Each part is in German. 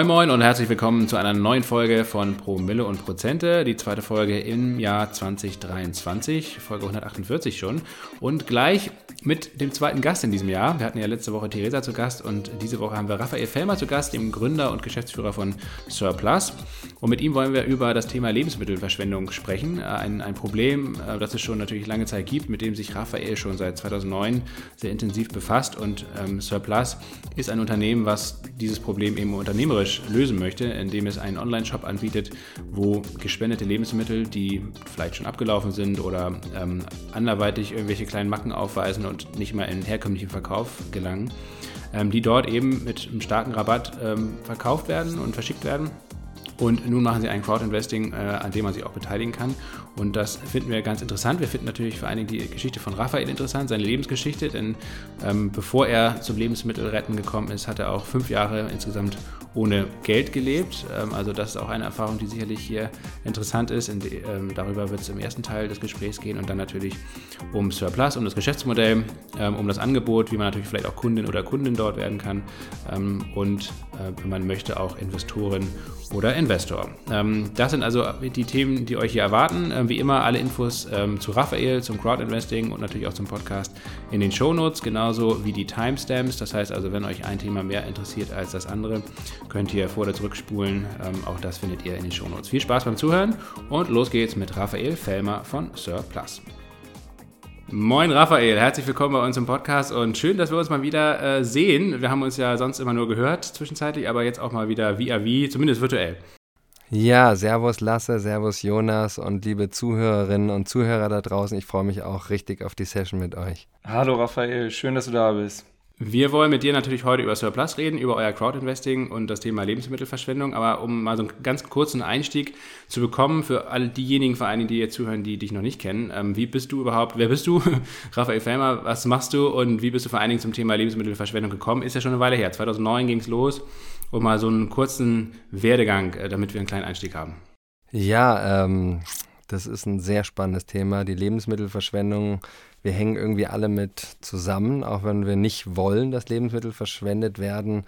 Moin Moin und herzlich willkommen zu einer neuen Folge von Promille und Prozente, die zweite Folge im Jahr 2023, Folge 148 schon. Und gleich mit dem zweiten Gast in diesem Jahr. Wir hatten ja letzte Woche Theresa zu Gast und diese Woche haben wir Raphael Fellmer zu Gast, dem Gründer und Geschäftsführer von Surplus. Und mit ihm wollen wir über das Thema Lebensmittelverschwendung sprechen. Ein, ein Problem, äh, das es schon natürlich lange Zeit gibt, mit dem sich Raphael schon seit 2009 sehr intensiv befasst. Und ähm, Surplus ist ein Unternehmen, was dieses Problem eben unternehmerisch lösen möchte, indem es einen Online-Shop anbietet, wo gespendete Lebensmittel, die vielleicht schon abgelaufen sind oder ähm, anderweitig irgendwelche kleinen Macken aufweisen und nicht mehr in herkömmlichen Verkauf gelangen, ähm, die dort eben mit einem starken Rabatt ähm, verkauft werden und verschickt werden. Und nun machen sie ein Crowdinvesting, äh, an dem man sich auch beteiligen kann. Und das finden wir ganz interessant. Wir finden natürlich vor allen Dingen die Geschichte von Raphael interessant, seine Lebensgeschichte, denn ähm, bevor er zum Lebensmittelretten gekommen ist, hat er auch fünf Jahre insgesamt ohne Geld gelebt. Ähm, also das ist auch eine Erfahrung, die sicherlich hier interessant ist. Die, ähm, darüber wird es im ersten Teil des Gesprächs gehen und dann natürlich um Surplus, um das Geschäftsmodell, ähm, um das Angebot, wie man natürlich vielleicht auch Kundin oder Kundin dort werden kann ähm, und äh, wenn man möchte auch Investoren oder Investor. Ähm, das sind also die Themen, die euch hier erwarten. Ähm, wie immer alle Infos zu Raphael, zum Crowdinvesting und natürlich auch zum Podcast in den Shownotes, genauso wie die Timestamps. Das heißt also, wenn euch ein Thema mehr interessiert als das andere, könnt ihr vor- oder zurückspulen. Ähm, auch das findet ihr in den Shownotes. Viel Spaß beim Zuhören und los geht's mit Raphael Fellmer von Sir Plus. Moin Raphael, herzlich willkommen bei uns im Podcast und schön, dass wir uns mal wieder äh, sehen. Wir haben uns ja sonst immer nur gehört zwischenzeitlich, aber jetzt auch mal wieder via wie, zumindest virtuell. Ja, Servus Lasse, Servus Jonas und liebe Zuhörerinnen und Zuhörer da draußen. Ich freue mich auch richtig auf die Session mit euch. Hallo Raphael, schön, dass du da bist. Wir wollen mit dir natürlich heute über Surplus reden, über euer Crowdinvesting und das Thema Lebensmittelverschwendung. Aber um mal so einen ganz kurzen Einstieg zu bekommen für all diejenigen vor allen Dingen, die jetzt zuhören, die dich noch nicht kennen, ähm, wie bist du überhaupt, wer bist du? Raphael Fellmer, was machst du und wie bist du vor allen Dingen zum Thema Lebensmittelverschwendung gekommen? Ist ja schon eine Weile her. 2009 ging es los. Und mal so einen kurzen Werdegang, äh, damit wir einen kleinen Einstieg haben. Ja, ähm, das ist ein sehr spannendes Thema. Die Lebensmittelverschwendung wir hängen irgendwie alle mit zusammen, auch wenn wir nicht wollen, dass Lebensmittel verschwendet werden,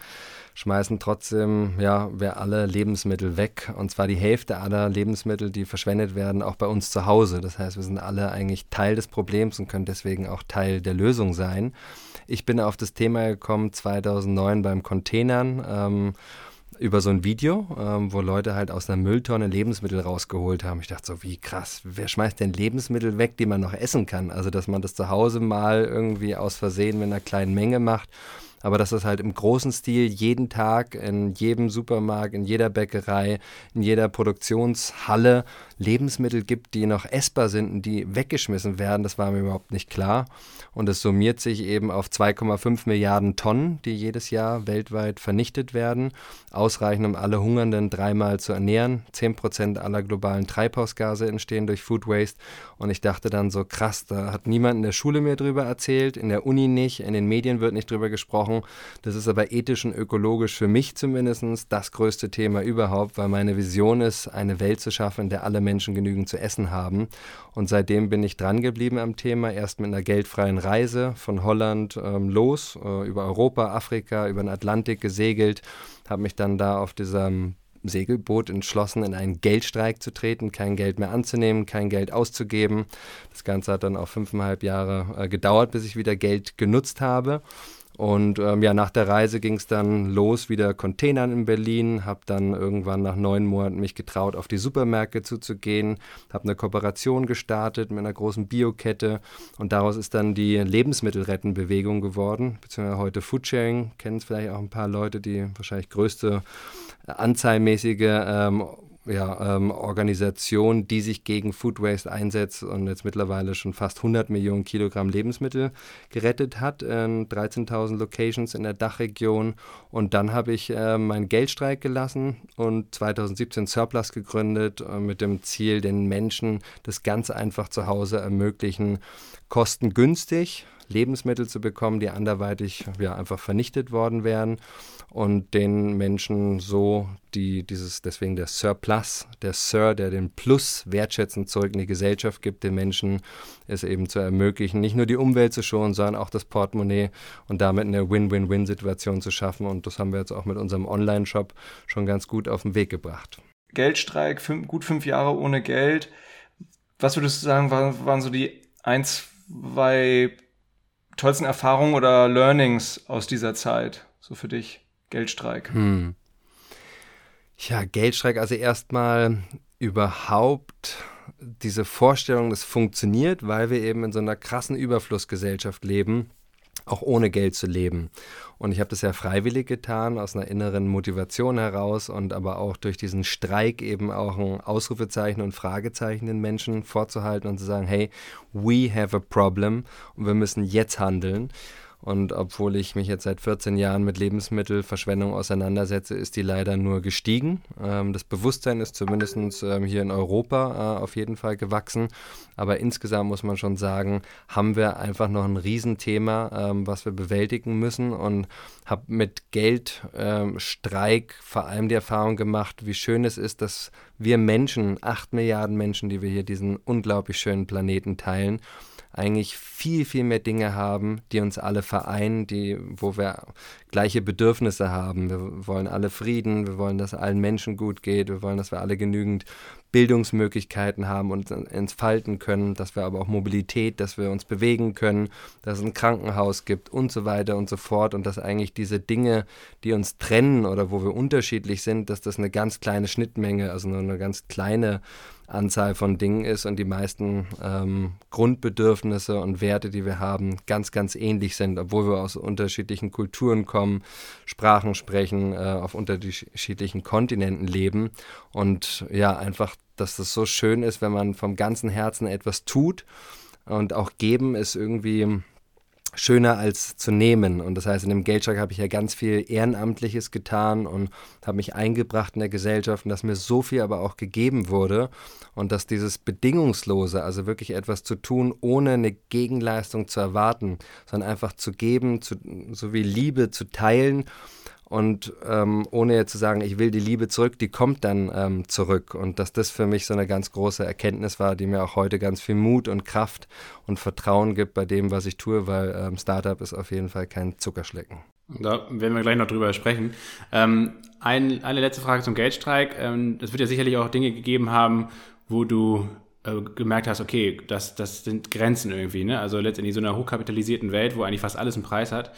schmeißen trotzdem, ja, wir alle Lebensmittel weg. Und zwar die Hälfte aller Lebensmittel, die verschwendet werden, auch bei uns zu Hause. Das heißt, wir sind alle eigentlich Teil des Problems und können deswegen auch Teil der Lösung sein. Ich bin auf das Thema gekommen 2009 beim Containern. Ähm, über so ein Video, ähm, wo Leute halt aus einer Mülltonne Lebensmittel rausgeholt haben. Ich dachte so, wie krass, wer schmeißt denn Lebensmittel weg, die man noch essen kann? Also, dass man das zu Hause mal irgendwie aus Versehen mit einer kleinen Menge macht aber dass es halt im großen Stil jeden Tag in jedem Supermarkt, in jeder Bäckerei, in jeder Produktionshalle Lebensmittel gibt, die noch essbar sind und die weggeschmissen werden, das war mir überhaupt nicht klar. Und es summiert sich eben auf 2,5 Milliarden Tonnen, die jedes Jahr weltweit vernichtet werden, ausreichend, um alle Hungernden dreimal zu ernähren. 10 Prozent aller globalen Treibhausgase entstehen durch Food Waste. Und ich dachte dann so, krass, da hat niemand in der Schule mir drüber erzählt, in der Uni nicht, in den Medien wird nicht drüber gesprochen. Das ist aber ethisch und ökologisch für mich zumindest das größte Thema überhaupt, weil meine Vision ist, eine Welt zu schaffen, in der alle Menschen Menschen genügend zu essen haben. Und seitdem bin ich dran geblieben am Thema, erst mit einer geldfreien Reise von Holland ähm, los, äh, über Europa, Afrika, über den Atlantik gesegelt, habe mich dann da auf diesem Segelboot entschlossen, in einen Geldstreik zu treten, kein Geld mehr anzunehmen, kein Geld auszugeben. Das Ganze hat dann auch fünfeinhalb Jahre äh, gedauert, bis ich wieder Geld genutzt habe. Und ähm, ja, nach der Reise ging es dann los, wieder Containern in Berlin. Habe dann irgendwann nach neun Monaten mich getraut, auf die Supermärkte zuzugehen. Habe eine Kooperation gestartet mit einer großen Biokette. Und daraus ist dann die Lebensmittelrettenbewegung geworden, beziehungsweise heute Foodsharing. Kennen es vielleicht auch ein paar Leute, die wahrscheinlich größte anzahlmäßige ähm, ja, ähm, Organisation, die sich gegen Food Waste einsetzt und jetzt mittlerweile schon fast 100 Millionen Kilogramm Lebensmittel gerettet hat in 13.000 Locations in der Dachregion. Und dann habe ich äh, meinen Geldstreik gelassen und 2017 Surplus gegründet äh, mit dem Ziel, den Menschen das ganz einfach zu Hause ermöglichen, kostengünstig, Lebensmittel zu bekommen, die anderweitig ja, einfach vernichtet worden wären und den Menschen so die dieses deswegen der Surplus, der Sir, der den Plus wertschätzend zurück in die Gesellschaft gibt, den Menschen es eben zu ermöglichen, nicht nur die Umwelt zu schonen, sondern auch das Portemonnaie und damit eine Win-Win-Win-Situation zu schaffen und das haben wir jetzt auch mit unserem Online-Shop schon ganz gut auf den Weg gebracht. Geldstreik, fünf, gut fünf Jahre ohne Geld. Was würdest du sagen, waren, waren so die ein, zwei tollsten Erfahrungen oder Learnings aus dieser Zeit, so für dich? Geldstreik? Hm. Ja, Geldstreik, also erstmal überhaupt diese Vorstellung, das funktioniert, weil wir eben in so einer krassen Überflussgesellschaft leben, auch ohne Geld zu leben. Und ich habe das ja freiwillig getan, aus einer inneren Motivation heraus und aber auch durch diesen Streik eben auch ein Ausrufezeichen und Fragezeichen den Menschen vorzuhalten und zu sagen, hey, we have a problem und wir müssen jetzt handeln. Und obwohl ich mich jetzt seit 14 Jahren mit Lebensmittelverschwendung auseinandersetze, ist die leider nur gestiegen. Ähm, das Bewusstsein ist zumindest ähm, hier in Europa äh, auf jeden Fall gewachsen. Aber insgesamt muss man schon sagen, haben wir einfach noch ein Riesenthema, ähm, was wir bewältigen müssen. Und habe mit Geldstreik vor allem die Erfahrung gemacht, wie schön es ist, dass wir Menschen, acht Milliarden Menschen, die wir hier diesen unglaublich schönen Planeten teilen, eigentlich viel, viel mehr Dinge haben, die uns alle vereinen, die, wo wir gleiche Bedürfnisse haben. Wir wollen alle Frieden, wir wollen, dass allen Menschen gut geht, wir wollen, dass wir alle genügend Bildungsmöglichkeiten haben und entfalten können, dass wir aber auch Mobilität, dass wir uns bewegen können, dass es ein Krankenhaus gibt und so weiter und so fort und dass eigentlich diese Dinge, die uns trennen oder wo wir unterschiedlich sind, dass das eine ganz kleine Schnittmenge, also nur eine ganz kleine Anzahl von Dingen ist und die meisten ähm, Grundbedürfnisse und Werte, die wir haben, ganz, ganz ähnlich sind, obwohl wir aus unterschiedlichen Kulturen kommen, Sprachen sprechen, äh, auf unterschiedlichen Kontinenten leben. Und ja, einfach, dass das so schön ist, wenn man vom ganzen Herzen etwas tut und auch geben ist irgendwie schöner als zu nehmen. Und das heißt, in dem Geldschlag habe ich ja ganz viel Ehrenamtliches getan und habe mich eingebracht in der Gesellschaft und dass mir so viel aber auch gegeben wurde und dass dieses Bedingungslose, also wirklich etwas zu tun, ohne eine Gegenleistung zu erwarten, sondern einfach zu geben, zu, sowie Liebe zu teilen und ähm, ohne jetzt zu sagen, ich will die Liebe zurück, die kommt dann ähm, zurück. Und dass das für mich so eine ganz große Erkenntnis war, die mir auch heute ganz viel Mut und Kraft und Vertrauen gibt bei dem, was ich tue, weil ähm, Startup ist auf jeden Fall kein Zuckerschlecken. Da werden wir gleich noch drüber sprechen. Ähm, ein, eine letzte Frage zum Geldstreik. Ähm, es wird ja sicherlich auch Dinge gegeben haben, wo du äh, gemerkt hast, okay, das, das sind Grenzen irgendwie, ne? Also letztendlich so einer hochkapitalisierten Welt, wo eigentlich fast alles einen Preis hat,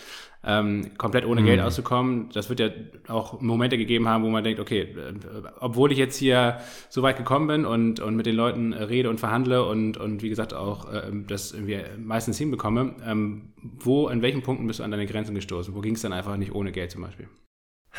ähm, komplett ohne mhm. Geld auszukommen, das wird ja auch Momente gegeben haben, wo man denkt, okay, äh, obwohl ich jetzt hier so weit gekommen bin und, und mit den Leuten rede und verhandle und, und wie gesagt auch äh, das irgendwie meistens hinbekomme, ähm, wo, an welchen Punkten bist du an deine Grenzen gestoßen? Wo ging es dann einfach nicht ohne Geld zum Beispiel?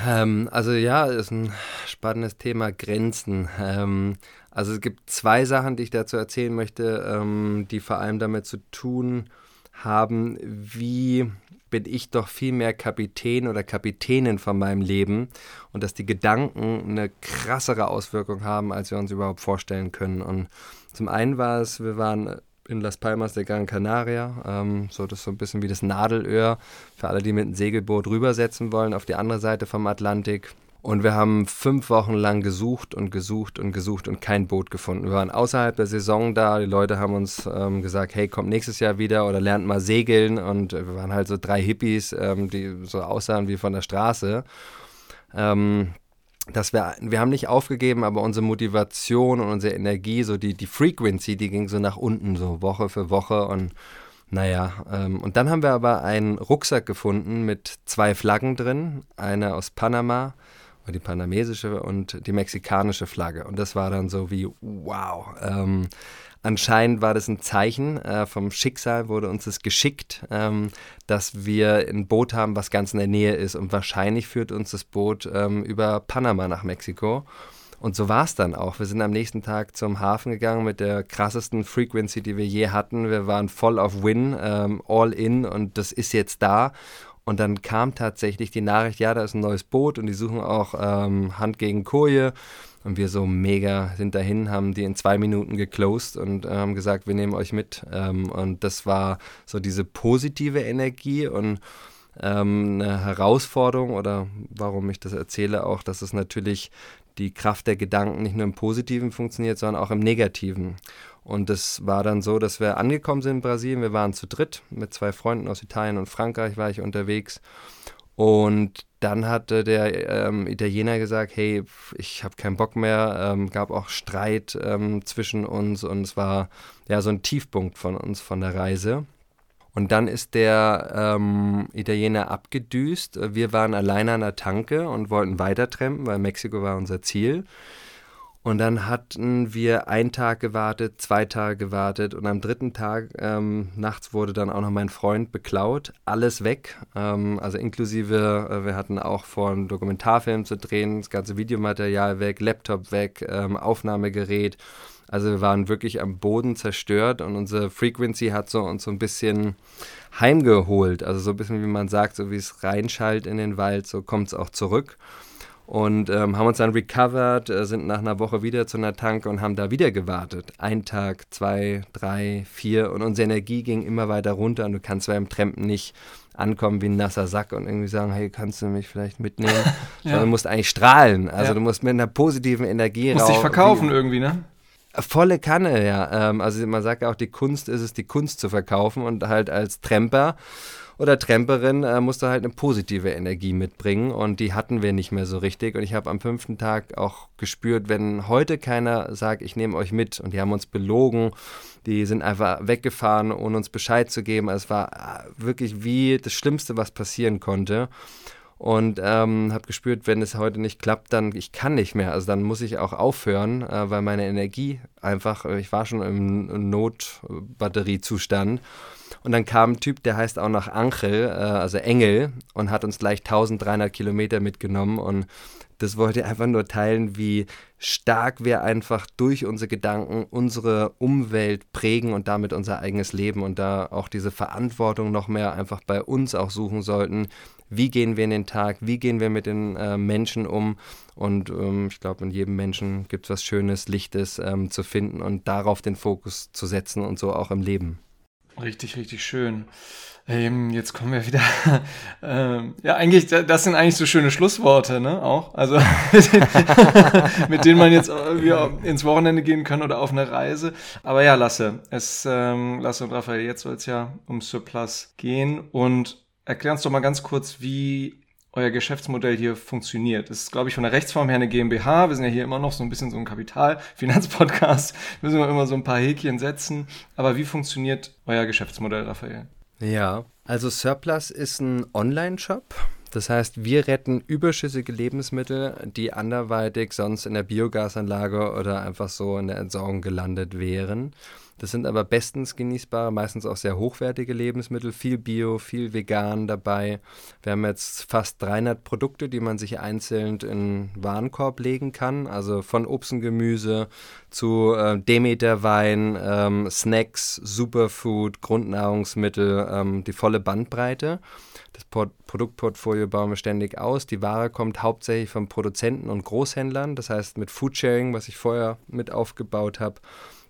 Ähm, also ja, ist ein spannendes Thema, Grenzen. Ähm, also es gibt zwei Sachen, die ich dazu erzählen möchte, ähm, die vor allem damit zu tun haben, wie bin ich doch viel mehr Kapitän oder Kapitänin von meinem Leben und dass die Gedanken eine krassere Auswirkung haben, als wir uns überhaupt vorstellen können. Und zum einen war es, wir waren in Las Palmas de Gran Canaria, ähm, so das so ein bisschen wie das Nadelöhr für alle, die mit einem Segelboot rübersetzen wollen auf die andere Seite vom Atlantik. Und wir haben fünf Wochen lang gesucht und gesucht und gesucht und kein Boot gefunden. Wir waren außerhalb der Saison da. Die Leute haben uns ähm, gesagt, hey, kommt nächstes Jahr wieder oder lernt mal segeln. Und wir waren halt so drei Hippies, ähm, die so aussahen wie von der Straße. Ähm, dass wir, wir haben nicht aufgegeben, aber unsere Motivation und unsere Energie, so die, die Frequency, die ging so nach unten, so Woche für Woche und naja, ähm, und dann haben wir aber einen Rucksack gefunden mit zwei Flaggen drin, eine aus Panama die panamesische und die mexikanische Flagge. Und das war dann so wie, wow. Ähm, anscheinend war das ein Zeichen äh, vom Schicksal, wurde uns das geschickt, ähm, dass wir ein Boot haben, was ganz in der Nähe ist. Und wahrscheinlich führt uns das Boot ähm, über Panama nach Mexiko. Und so war es dann auch. Wir sind am nächsten Tag zum Hafen gegangen mit der krassesten Frequency, die wir je hatten. Wir waren voll auf Win, ähm, all in und das ist jetzt da. Und dann kam tatsächlich die Nachricht, ja, da ist ein neues Boot und die suchen auch ähm, Hand gegen Koje. Und wir so mega sind dahin, haben die in zwei Minuten geclosed und äh, haben gesagt, wir nehmen euch mit. Ähm, und das war so diese positive Energie und ähm, eine Herausforderung oder warum ich das erzähle auch, dass es natürlich die Kraft der Gedanken nicht nur im Positiven funktioniert, sondern auch im Negativen. Und es war dann so, dass wir angekommen sind in Brasilien. Wir waren zu dritt mit zwei Freunden aus Italien und Frankreich war ich unterwegs. Und dann hatte der ähm, Italiener gesagt, hey, ich habe keinen Bock mehr. Ähm, gab auch Streit ähm, zwischen uns und es war ja so ein Tiefpunkt von uns von der Reise. Und dann ist der ähm, Italiener abgedüst. Wir waren alleine an der Tanke und wollten weitertrampen, weil Mexiko war unser Ziel. Und dann hatten wir einen Tag gewartet, zwei Tage gewartet und am dritten Tag ähm, nachts wurde dann auch noch mein Freund beklaut. Alles weg, ähm, also inklusive, äh, wir hatten auch vor, einen Dokumentarfilm zu drehen, das ganze Videomaterial weg, Laptop weg, ähm, Aufnahmegerät. Also wir waren wirklich am Boden zerstört und unsere Frequency hat so uns so ein bisschen heimgeholt. Also so ein bisschen, wie man sagt, so wie es reinschallt in den Wald, so kommt es auch zurück und ähm, haben uns dann recovered, äh, sind nach einer Woche wieder zu einer Tanke und haben da wieder gewartet. Ein Tag, zwei, drei, vier und unsere Energie ging immer weiter runter und du kannst beim Trampen nicht ankommen wie ein nasser Sack und irgendwie sagen, hey, kannst du mich vielleicht mitnehmen? ja. Sondern du musst eigentlich strahlen. Also ja. du musst mit einer positiven Energie raus. Du musst dich verkaufen irgendwie, ne? Volle Kanne, ja. Ähm, also man sagt ja auch, die Kunst ist es, die Kunst zu verkaufen und halt als Tramper oder Tramperin äh, musste halt eine positive Energie mitbringen und die hatten wir nicht mehr so richtig. Und ich habe am fünften Tag auch gespürt, wenn heute keiner sagt, ich nehme euch mit und die haben uns belogen, die sind einfach weggefahren, ohne uns Bescheid zu geben. Also es war äh, wirklich wie das Schlimmste, was passieren konnte und ähm, habe gespürt, wenn es heute nicht klappt, dann ich kann nicht mehr. Also dann muss ich auch aufhören, äh, weil meine Energie einfach, ich war schon im Notbatteriezustand und dann kam ein Typ, der heißt auch noch Angel, äh, also Engel, und hat uns gleich 1300 Kilometer mitgenommen. Und das wollte er einfach nur teilen, wie stark wir einfach durch unsere Gedanken unsere Umwelt prägen und damit unser eigenes Leben und da auch diese Verantwortung noch mehr einfach bei uns auch suchen sollten. Wie gehen wir in den Tag? Wie gehen wir mit den äh, Menschen um? Und ähm, ich glaube, in jedem Menschen gibt es was Schönes, Lichtes ähm, zu finden und darauf den Fokus zu setzen und so auch im Leben. Richtig, richtig schön. Ähm, jetzt kommen wir wieder. ähm, ja, eigentlich, das sind eigentlich so schöne Schlussworte, ne? Auch. Also mit denen man jetzt irgendwie ins Wochenende gehen kann oder auf eine Reise. Aber ja, Lasse, es, ähm, Lasse und Raphael, jetzt soll es ja um Surplus gehen. Und erklär uns doch mal ganz kurz, wie euer Geschäftsmodell hier funktioniert. Das ist, glaube ich, von der Rechtsform her eine GmbH. Wir sind ja hier immer noch so ein bisschen so ein Kapital-Finanzpodcast. Müssen wir immer so ein paar Häkchen setzen. Aber wie funktioniert euer Geschäftsmodell, Raphael? Ja, also Surplus ist ein Online-Shop. Das heißt, wir retten überschüssige Lebensmittel, die anderweitig sonst in der Biogasanlage oder einfach so in der Entsorgung gelandet wären. Das sind aber bestens genießbare, meistens auch sehr hochwertige Lebensmittel, viel Bio, viel vegan dabei. Wir haben jetzt fast 300 Produkte, die man sich einzeln in Warenkorb legen kann, also von Obst und Gemüse zu äh, Demeter-Wein, ähm, Snacks, Superfood, Grundnahrungsmittel, ähm, die volle Bandbreite. Das Port Produktportfolio bauen wir ständig aus. Die Ware kommt hauptsächlich von Produzenten und Großhändlern, das heißt mit Foodsharing, was ich vorher mit aufgebaut habe.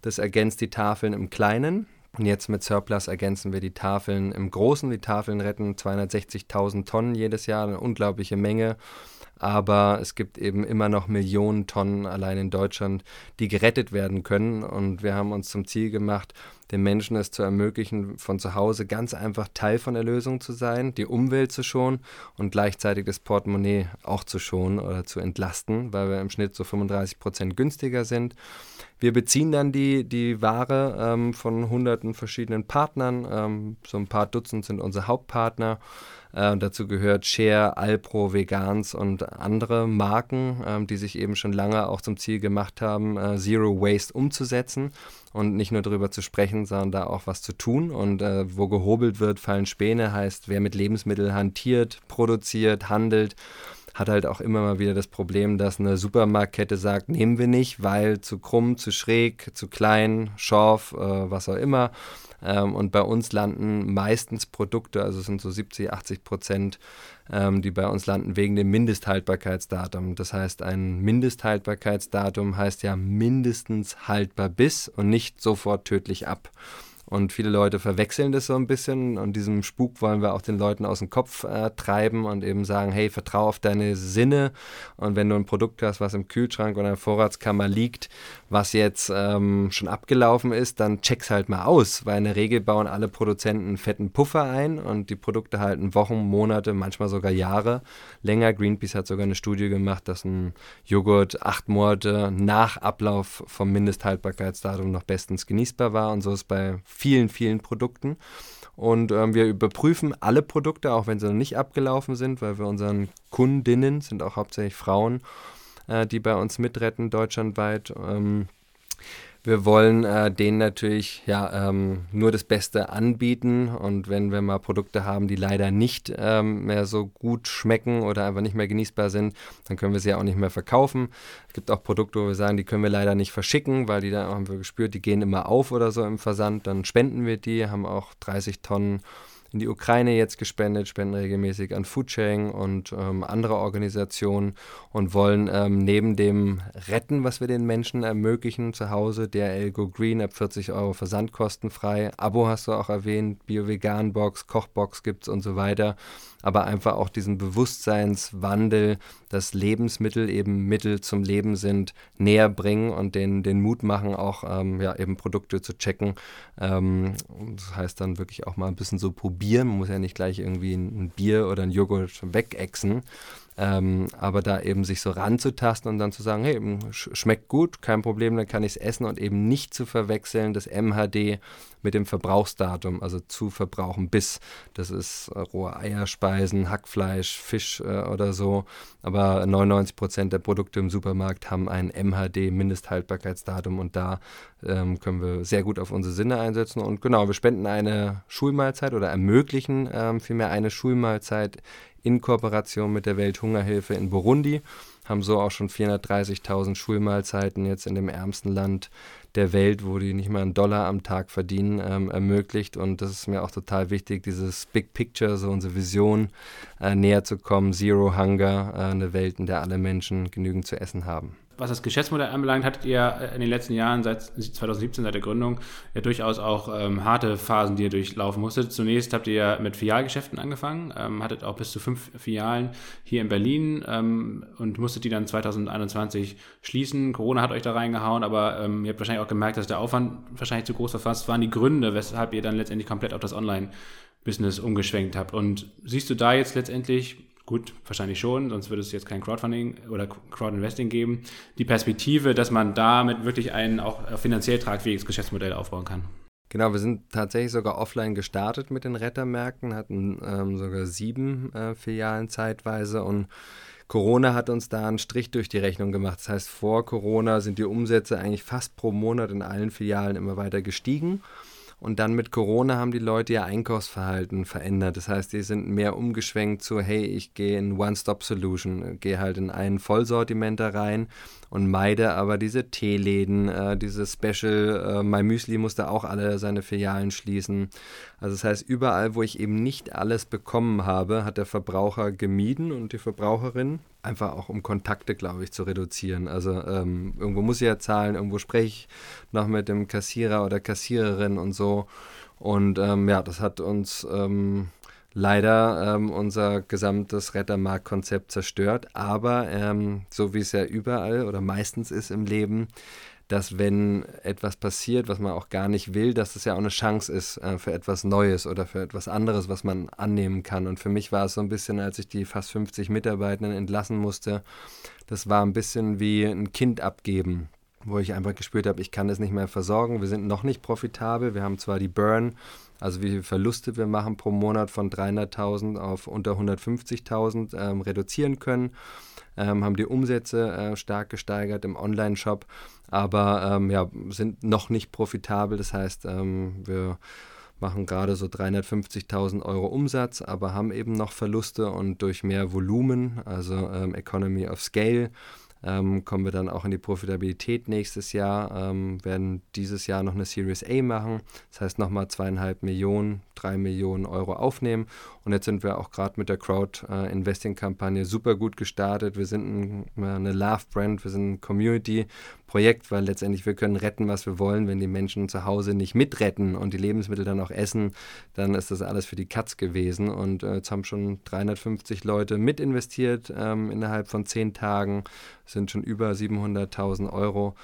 Das ergänzt die Tafeln im Kleinen. Und jetzt mit Surplus ergänzen wir die Tafeln im Großen. Die Tafeln retten 260.000 Tonnen jedes Jahr, eine unglaubliche Menge. Aber es gibt eben immer noch Millionen Tonnen allein in Deutschland, die gerettet werden können. Und wir haben uns zum Ziel gemacht, den Menschen es zu ermöglichen, von zu Hause ganz einfach Teil von der Lösung zu sein, die Umwelt zu schonen und gleichzeitig das Portemonnaie auch zu schonen oder zu entlasten, weil wir im Schnitt so 35 Prozent günstiger sind. Wir beziehen dann die, die Ware ähm, von hunderten verschiedenen Partnern. Ähm, so ein paar Dutzend sind unsere Hauptpartner. Äh, dazu gehört Share, Alpro, Vegans und andere Marken, äh, die sich eben schon lange auch zum Ziel gemacht haben, äh, Zero Waste umzusetzen und nicht nur darüber zu sprechen, sondern da auch was zu tun. Und äh, wo gehobelt wird, fallen Späne, heißt, wer mit Lebensmitteln hantiert, produziert, handelt, hat halt auch immer mal wieder das Problem, dass eine Supermarktkette sagt, nehmen wir nicht, weil zu krumm, zu schräg, zu klein, scharf, äh, was auch immer. Ähm, und bei uns landen meistens Produkte, also es sind so 70, 80 Prozent, ähm, die bei uns landen wegen dem Mindesthaltbarkeitsdatum. Das heißt, ein Mindesthaltbarkeitsdatum heißt ja mindestens haltbar bis und nicht sofort tödlich ab. Und viele Leute verwechseln das so ein bisschen. Und diesem Spuk wollen wir auch den Leuten aus dem Kopf äh, treiben und eben sagen, hey, vertrau auf deine Sinne. Und wenn du ein Produkt hast, was im Kühlschrank oder in der Vorratskammer liegt, was jetzt ähm, schon abgelaufen ist, dann check's halt mal aus, weil in der Regel bauen alle Produzenten einen fetten Puffer ein. Und die Produkte halten Wochen, Monate, manchmal sogar Jahre länger. Greenpeace hat sogar eine Studie gemacht, dass ein Joghurt acht Monate nach Ablauf vom Mindesthaltbarkeitsdatum noch bestens genießbar war. Und so ist bei vielen, vielen Produkten. Und ähm, wir überprüfen alle Produkte, auch wenn sie noch nicht abgelaufen sind, weil wir unseren Kundinnen, sind auch hauptsächlich Frauen, äh, die bei uns mitretten, deutschlandweit, ähm, wir wollen äh, denen natürlich ja ähm, nur das Beste anbieten und wenn wir mal Produkte haben, die leider nicht ähm, mehr so gut schmecken oder einfach nicht mehr genießbar sind, dann können wir sie ja auch nicht mehr verkaufen. Es gibt auch Produkte, wo wir sagen, die können wir leider nicht verschicken, weil die da haben wir gespürt, die gehen immer auf oder so im Versand. Dann spenden wir die, haben auch 30 Tonnen in die Ukraine jetzt gespendet, spenden regelmäßig an Foodsharing und ähm, andere Organisationen und wollen ähm, neben dem Retten, was wir den Menschen ermöglichen zu Hause, DRL Go Green ab 40 Euro versandkostenfrei, Abo hast du auch erwähnt, Bio-Vegan-Box, Kochbox gibt es und so weiter, aber einfach auch diesen Bewusstseinswandel, dass Lebensmittel eben Mittel zum Leben sind, näher bringen und den, den Mut machen, auch ähm, ja, eben Produkte zu checken. Ähm, das heißt dann wirklich auch mal ein bisschen so probieren. Man muss ja nicht gleich irgendwie ein Bier oder ein Joghurt wegexen. Ähm, aber da eben sich so ranzutasten und dann zu sagen, hey, schmeckt gut, kein Problem, dann kann ich es essen und eben nicht zu verwechseln, das MHD mit dem Verbrauchsdatum, also zu verbrauchen bis. Das ist äh, rohe Eierspeisen, Hackfleisch, Fisch äh, oder so. Aber 99 Prozent der Produkte im Supermarkt haben ein MHD, Mindesthaltbarkeitsdatum und da ähm, können wir sehr gut auf unsere Sinne einsetzen. Und genau, wir spenden eine Schulmahlzeit oder ermöglichen ähm, vielmehr eine Schulmahlzeit in Kooperation mit der Welthungerhilfe in Burundi, haben so auch schon 430.000 Schulmahlzeiten jetzt in dem ärmsten Land der Welt, wo die nicht mal einen Dollar am Tag verdienen, ähm, ermöglicht. Und das ist mir auch total wichtig, dieses Big Picture, so unsere Vision äh, näher zu kommen. Zero Hunger, äh, eine Welt, in der alle Menschen genügend zu essen haben was das Geschäftsmodell anbelangt, hattet ihr in den letzten Jahren, seit 2017, seit der Gründung, ja durchaus auch ähm, harte Phasen, die ihr durchlaufen musstet. Zunächst habt ihr mit Filialgeschäften angefangen, ähm, hattet auch bis zu fünf Filialen hier in Berlin ähm, und musstet die dann 2021 schließen. Corona hat euch da reingehauen, aber ähm, ihr habt wahrscheinlich auch gemerkt, dass der Aufwand wahrscheinlich zu groß war. Was waren die Gründe, weshalb ihr dann letztendlich komplett auf das Online-Business umgeschwenkt habt? Und siehst du da jetzt letztendlich Gut, wahrscheinlich schon, sonst würde es jetzt kein Crowdfunding oder Crowdinvesting geben. Die Perspektive, dass man damit wirklich ein auch finanziell tragfähiges Geschäftsmodell aufbauen kann. Genau, wir sind tatsächlich sogar offline gestartet mit den Rettermärkten, hatten ähm, sogar sieben äh, Filialen zeitweise und Corona hat uns da einen Strich durch die Rechnung gemacht. Das heißt, vor Corona sind die Umsätze eigentlich fast pro Monat in allen Filialen immer weiter gestiegen. Und dann mit Corona haben die Leute ihr Einkaufsverhalten verändert. Das heißt, die sind mehr umgeschwenkt zu, hey, ich gehe in One-Stop-Solution, gehe halt in einen Vollsortiment da rein und meide aber diese Teeläden, äh, diese Special, äh, My Müsli musste auch alle seine Filialen schließen. Also das heißt, überall, wo ich eben nicht alles bekommen habe, hat der Verbraucher gemieden und die Verbraucherin einfach auch um Kontakte, glaube ich, zu reduzieren. Also ähm, irgendwo muss ich ja zahlen, irgendwo spreche ich noch mit dem Kassierer oder Kassiererin und so. Und ähm, ja, das hat uns ähm, leider ähm, unser gesamtes Rettermarktkonzept zerstört. Aber ähm, so wie es ja überall oder meistens ist im Leben, dass wenn etwas passiert, was man auch gar nicht will, dass es ja auch eine Chance ist äh, für etwas Neues oder für etwas anderes, was man annehmen kann. Und für mich war es so ein bisschen, als ich die fast 50 Mitarbeitenden entlassen musste, das war ein bisschen wie ein Kind abgeben wo ich einfach gespürt habe, ich kann das nicht mehr versorgen. Wir sind noch nicht profitabel. Wir haben zwar die Burn, also wie viele Verluste wir machen pro Monat von 300.000 auf unter 150.000 ähm, reduzieren können ähm, haben die Umsätze äh, stark gesteigert im Online-Shop, aber ähm, ja, sind noch nicht profitabel. Das heißt, ähm, wir machen gerade so 350.000 Euro Umsatz, aber haben eben noch Verluste und durch mehr Volumen, also ähm, Economy of Scale, ähm, kommen wir dann auch in die Profitabilität nächstes Jahr, ähm, werden dieses Jahr noch eine Series A machen, das heißt nochmal zweieinhalb Millionen, drei Millionen Euro aufnehmen und jetzt sind wir auch gerade mit der Crowd-Investing-Kampagne äh, super gut gestartet. Wir sind ein, eine Love-Brand, wir sind ein Community-Projekt, weil letztendlich wir können retten, was wir wollen. Wenn die Menschen zu Hause nicht mitretten und die Lebensmittel dann auch essen, dann ist das alles für die Katz gewesen. Und äh, jetzt haben schon 350 Leute mitinvestiert ähm, innerhalb von zehn Tagen, sind schon über 700.000 Euro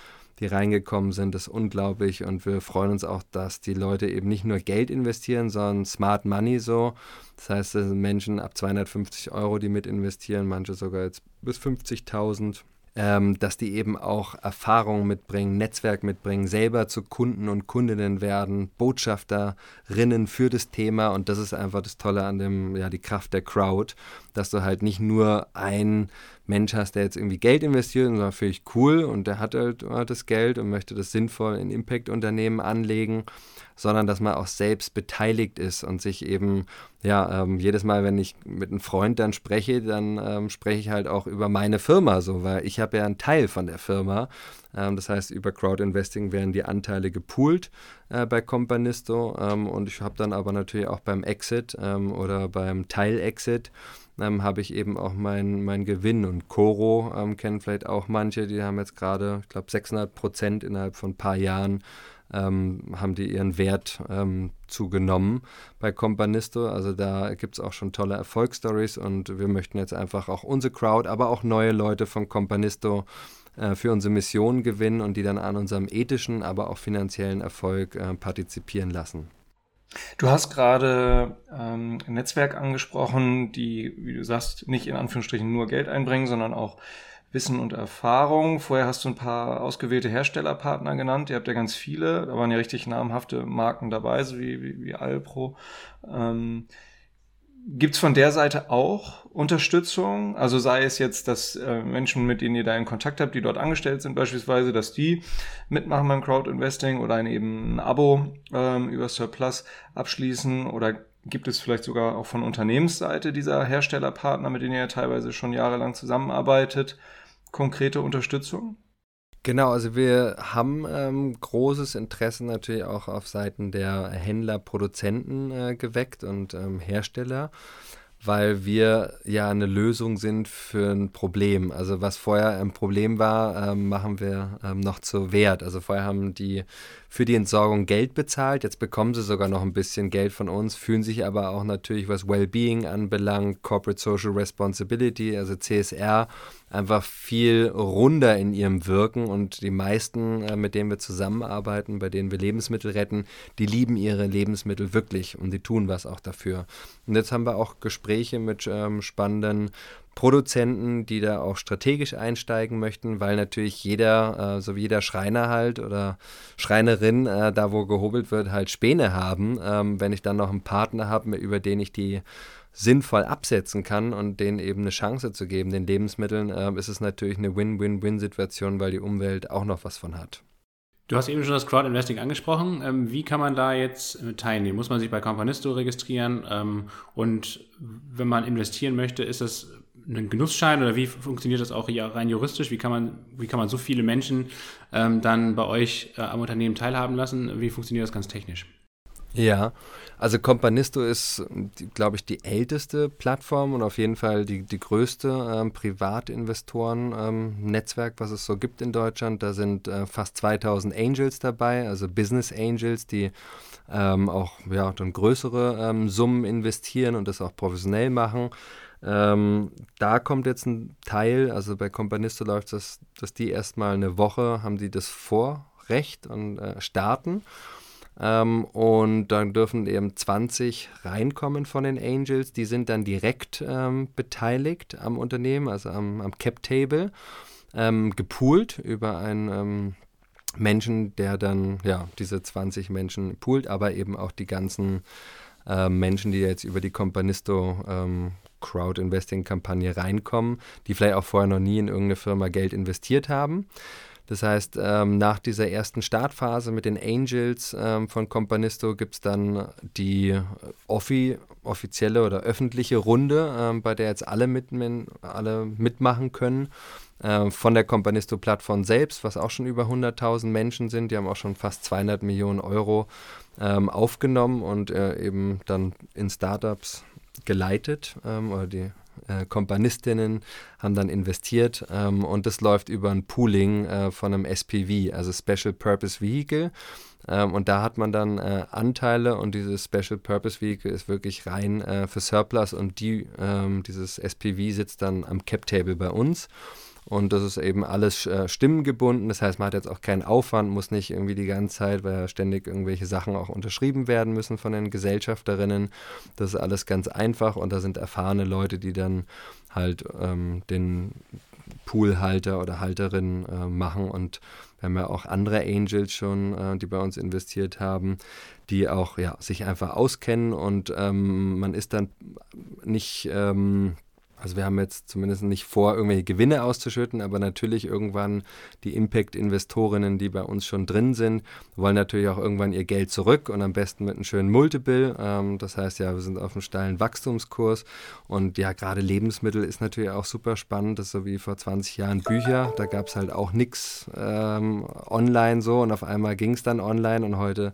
die reingekommen sind, ist unglaublich. Und wir freuen uns auch, dass die Leute eben nicht nur Geld investieren, sondern Smart Money so. Das heißt, es sind Menschen ab 250 Euro, die mit investieren, manche sogar jetzt bis 50.000 ähm, dass die eben auch Erfahrungen mitbringen, Netzwerk mitbringen, selber zu Kunden und Kundinnen werden, Botschafterinnen für das Thema. Und das ist einfach das Tolle an dem, ja, die Kraft der Crowd, dass du halt nicht nur ein Mensch hast, der jetzt irgendwie Geld investiert und finde ich cool und der hat halt das Geld und möchte das sinnvoll in Impact-Unternehmen anlegen, sondern dass man auch selbst beteiligt ist und sich eben, ja, ähm, jedes Mal, wenn ich mit einem Freund dann spreche, dann ähm, spreche ich halt auch über meine Firma so, weil ich habe ja einen Teil von der Firma. Ähm, das heißt, über Crowd Investing werden die Anteile gepoolt äh, bei Companisto ähm, und ich habe dann aber natürlich auch beim Exit ähm, oder beim Teil-Exit ähm, habe ich eben auch meinen mein Gewinn. Und Coro ähm, kennen vielleicht auch manche, die haben jetzt gerade, ich glaube, 600 Prozent innerhalb von ein paar Jahren ähm, haben die ihren Wert ähm, zugenommen bei Companisto. Also da gibt es auch schon tolle Erfolgsstories und wir möchten jetzt einfach auch unsere Crowd, aber auch neue Leute von Companisto äh, für unsere Mission gewinnen und die dann an unserem ethischen, aber auch finanziellen Erfolg äh, partizipieren lassen. Du hast gerade ähm, ein Netzwerk angesprochen, die, wie du sagst, nicht in Anführungsstrichen nur Geld einbringen, sondern auch Wissen und Erfahrung. Vorher hast du ein paar ausgewählte Herstellerpartner genannt. Ihr habt ja ganz viele. Da waren ja richtig namhafte Marken dabei, so wie, wie, wie Alpro. Ähm, Gibt es von der Seite auch Unterstützung? Also sei es jetzt, dass äh, Menschen, mit denen ihr da in Kontakt habt, die dort angestellt sind beispielsweise, dass die mitmachen beim Crowdinvesting oder ein eben ein Abo ähm, über Surplus abschließen oder gibt es vielleicht sogar auch von Unternehmensseite dieser Herstellerpartner, mit denen ihr ja teilweise schon jahrelang zusammenarbeitet, konkrete Unterstützung? Genau, also wir haben ähm, großes Interesse natürlich auch auf Seiten der Händler, Produzenten äh, geweckt und ähm, Hersteller, weil wir ja eine Lösung sind für ein Problem. Also was vorher ein Problem war, ähm, machen wir ähm, noch zu Wert. Also vorher haben die für die Entsorgung Geld bezahlt. Jetzt bekommen sie sogar noch ein bisschen Geld von uns, fühlen sich aber auch natürlich, was Wellbeing anbelangt, Corporate Social Responsibility, also CSR, einfach viel runder in ihrem Wirken. Und die meisten, äh, mit denen wir zusammenarbeiten, bei denen wir Lebensmittel retten, die lieben ihre Lebensmittel wirklich und die tun was auch dafür. Und jetzt haben wir auch Gespräche mit ähm, spannenden Produzenten, die da auch strategisch einsteigen möchten, weil natürlich jeder, äh, so wie jeder Schreiner halt oder Schreinerin, äh, da wo gehobelt wird, halt Späne haben. Ähm, wenn ich dann noch einen Partner habe, über den ich die sinnvoll absetzen kann und denen eben eine Chance zu geben, den Lebensmitteln, äh, ist es natürlich eine Win-Win-Win-Situation, weil die Umwelt auch noch was von hat. Du hast eben schon das Crowdinvesting angesprochen. Ähm, wie kann man da jetzt äh, teilnehmen? Muss man sich bei Companisto registrieren? Ähm, und wenn man investieren möchte, ist das einen Genussschein oder wie funktioniert das auch rein juristisch? Wie kann man, wie kann man so viele Menschen ähm, dann bei euch äh, am Unternehmen teilhaben lassen? Wie funktioniert das ganz technisch? Ja, also Companisto ist, glaube ich, die älteste Plattform und auf jeden Fall die, die größte ähm, Privatinvestoren-Netzwerk, ähm, was es so gibt in Deutschland. Da sind äh, fast 2000 Angels dabei, also Business Angels, die ähm, auch ja, dann größere ähm, Summen investieren und das auch professionell machen. Ähm, da kommt jetzt ein Teil, also bei Companisto läuft das, dass die erstmal eine Woche haben die das Vorrecht und äh, starten. Ähm, und dann dürfen eben 20 reinkommen von den Angels. Die sind dann direkt ähm, beteiligt am Unternehmen, also am, am Cap Table, ähm, gepoolt über einen ähm, Menschen, der dann ja diese 20 Menschen poolt, aber eben auch die ganzen äh, Menschen, die jetzt über die Companisto ähm, Crowd-Investing-Kampagne reinkommen, die vielleicht auch vorher noch nie in irgendeine Firma Geld investiert haben. Das heißt, ähm, nach dieser ersten Startphase mit den Angels ähm, von Companisto gibt es dann die offi offizielle oder öffentliche Runde, ähm, bei der jetzt alle, mit, alle mitmachen können. Äh, von der Companisto-Plattform selbst, was auch schon über 100.000 Menschen sind. Die haben auch schon fast 200 Millionen Euro ähm, aufgenommen und äh, eben dann in Startups geleitet ähm, oder die äh, Kompanistinnen haben dann investiert ähm, und das läuft über ein Pooling äh, von einem SPV, also Special Purpose Vehicle. Ähm, und da hat man dann äh, Anteile und dieses Special Purpose Vehicle ist wirklich rein äh, für Surplus und die, ähm, dieses SPV sitzt dann am Cap Table bei uns. Und das ist eben alles äh, stimmengebunden. Das heißt, man hat jetzt auch keinen Aufwand, muss nicht irgendwie die ganze Zeit, weil ja ständig irgendwelche Sachen auch unterschrieben werden müssen von den Gesellschafterinnen. Das ist alles ganz einfach und da sind erfahrene Leute, die dann halt ähm, den Poolhalter oder Halterin äh, machen. Und wir haben ja auch andere Angels schon, äh, die bei uns investiert haben, die auch ja, sich einfach auskennen und ähm, man ist dann nicht. Ähm, also wir haben jetzt zumindest nicht vor, irgendwelche Gewinne auszuschütten, aber natürlich irgendwann die Impact-Investorinnen, die bei uns schon drin sind, wollen natürlich auch irgendwann ihr Geld zurück und am besten mit einem schönen Multiple. Ähm, das heißt ja, wir sind auf einem steilen Wachstumskurs und ja, gerade Lebensmittel ist natürlich auch super spannend. Das ist so wie vor 20 Jahren Bücher. Da gab es halt auch nichts ähm, online so und auf einmal ging es dann online und heute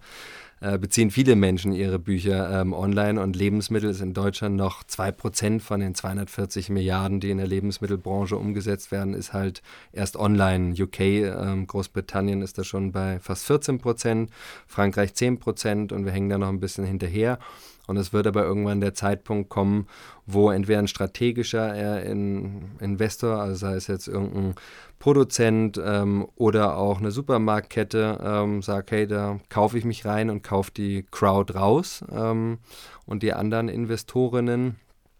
äh, beziehen viele Menschen ihre Bücher ähm, online und Lebensmittel ist in Deutschland noch 2% von den 240 Milliarden, die in der Lebensmittelbranche umgesetzt werden, ist halt erst online. UK, ähm, Großbritannien ist da schon bei fast 14%, Frankreich 10% und wir hängen da noch ein bisschen hinterher. Und es wird aber irgendwann der Zeitpunkt kommen, wo entweder ein strategischer äh, Investor, also sei es jetzt irgendein Produzent ähm, oder auch eine Supermarktkette, ähm, sagt, hey, da kaufe ich mich rein und kaufe die Crowd raus ähm, und die anderen Investorinnen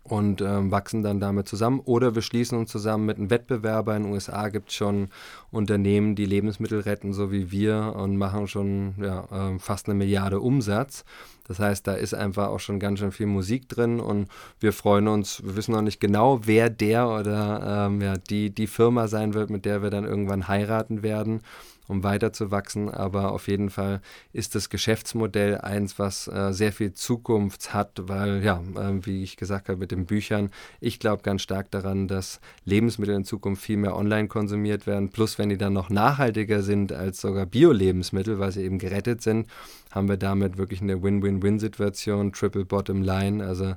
und ähm, wachsen dann damit zusammen. Oder wir schließen uns zusammen mit einem Wettbewerber. In den USA gibt es schon Unternehmen, die Lebensmittel retten, so wie wir, und machen schon ja, äh, fast eine Milliarde Umsatz. Das heißt, da ist einfach auch schon ganz schön viel Musik drin und wir freuen uns, wir wissen noch nicht genau, wer der oder ähm, ja, die, die Firma sein wird, mit der wir dann irgendwann heiraten werden um weiterzuwachsen. Aber auf jeden Fall ist das Geschäftsmodell eins, was äh, sehr viel Zukunft hat, weil, ja, äh, wie ich gesagt habe mit den Büchern, ich glaube ganz stark daran, dass Lebensmittel in Zukunft viel mehr online konsumiert werden. Plus, wenn die dann noch nachhaltiger sind als sogar Bio-Lebensmittel, weil sie eben gerettet sind, haben wir damit wirklich eine Win-Win-Win-Situation, Triple Bottom Line. Also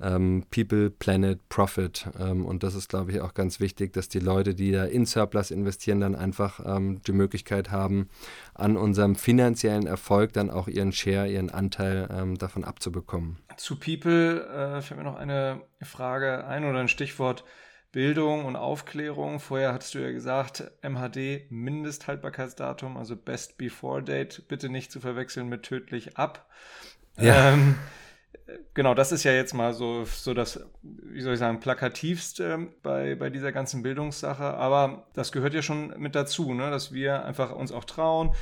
ähm, People, Planet, Profit. Ähm, und das ist, glaube ich, auch ganz wichtig, dass die Leute, die da in Surplus investieren, dann einfach ähm, die Möglichkeit haben, an unserem finanziellen Erfolg dann auch ihren Share, ihren Anteil ähm, davon abzubekommen. Zu People äh, fällt mir noch eine Frage ein oder ein Stichwort. Bildung und Aufklärung. Vorher hattest du ja gesagt, MHD Mindesthaltbarkeitsdatum, also Best Before Date, bitte nicht zu verwechseln mit tödlich ab. Ja. Ähm, genau, das ist ja jetzt mal so, so das, wie soll ich sagen, plakativste bei, bei dieser ganzen Bildungssache. Aber das gehört ja schon mit dazu, ne? dass wir einfach uns auch trauen,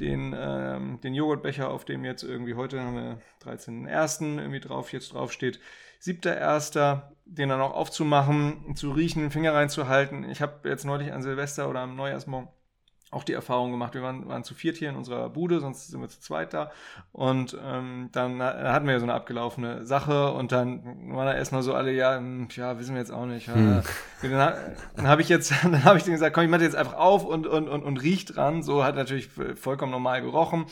den, ähm, den Joghurtbecher, auf dem jetzt irgendwie heute haben wir 13.01. irgendwie drauf, jetzt drauf steht, 7.01., den dann auch aufzumachen, zu riechen, den Finger reinzuhalten. Ich habe jetzt neulich an Silvester oder am Neujahrsmorgen auch die Erfahrung gemacht, wir waren, waren zu viert hier in unserer Bude, sonst sind wir zu zweit da. Und ähm, dann hatten wir ja so eine abgelaufene Sache und dann waren da erstmal so alle, ja, hm, ja, wissen wir jetzt auch nicht. Ja. Hm. Dann, dann habe ich jetzt, dann habe ich denen gesagt, komm, ich mache jetzt einfach auf und, und, und, und riecht dran. So hat natürlich vollkommen normal gerochen.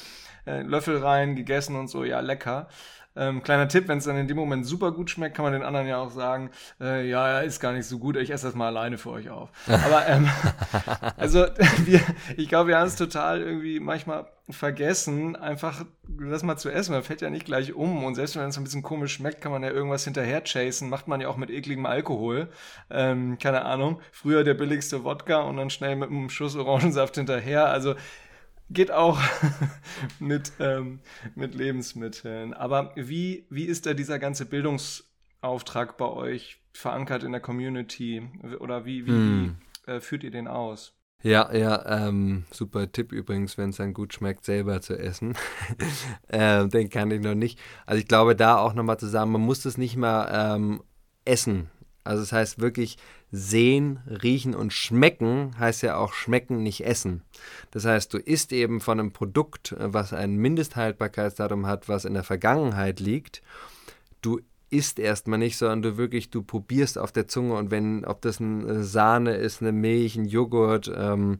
Äh, Löffel rein, gegessen und so, ja, lecker. Ähm, kleiner Tipp, wenn es dann in dem Moment super gut schmeckt, kann man den anderen ja auch sagen, äh, ja, ist gar nicht so gut, ich esse das mal alleine für euch auf. Aber ähm, also wir, ich glaube, wir haben es total irgendwie manchmal vergessen, einfach das mal zu essen. Man fällt ja nicht gleich um. Und selbst wenn es ein bisschen komisch schmeckt, kann man ja irgendwas hinterher chasen. Macht man ja auch mit ekligem Alkohol. Ähm, keine Ahnung. Früher der billigste Wodka und dann schnell mit einem Schuss Orangensaft hinterher. Also geht auch mit, ähm, mit Lebensmitteln. Aber wie, wie ist da dieser ganze Bildungsauftrag bei euch verankert in der Community? Oder wie, wie, hm. wie äh, führt ihr den aus? Ja, ja, ähm, super Tipp übrigens, wenn es dann gut schmeckt, selber zu essen. äh, den kann ich noch nicht. Also ich glaube, da auch nochmal zusammen, man muss das nicht mal ähm, essen Also das heißt wirklich sehen, riechen und schmecken heißt ja auch schmecken, nicht essen. Das heißt, du isst eben von einem Produkt, was ein Mindesthaltbarkeitsdatum hat, was in der Vergangenheit liegt. Du isst erstmal nicht, sondern du wirklich, du probierst auf der Zunge und wenn, ob das eine Sahne ist, eine Milch, ein Joghurt ähm,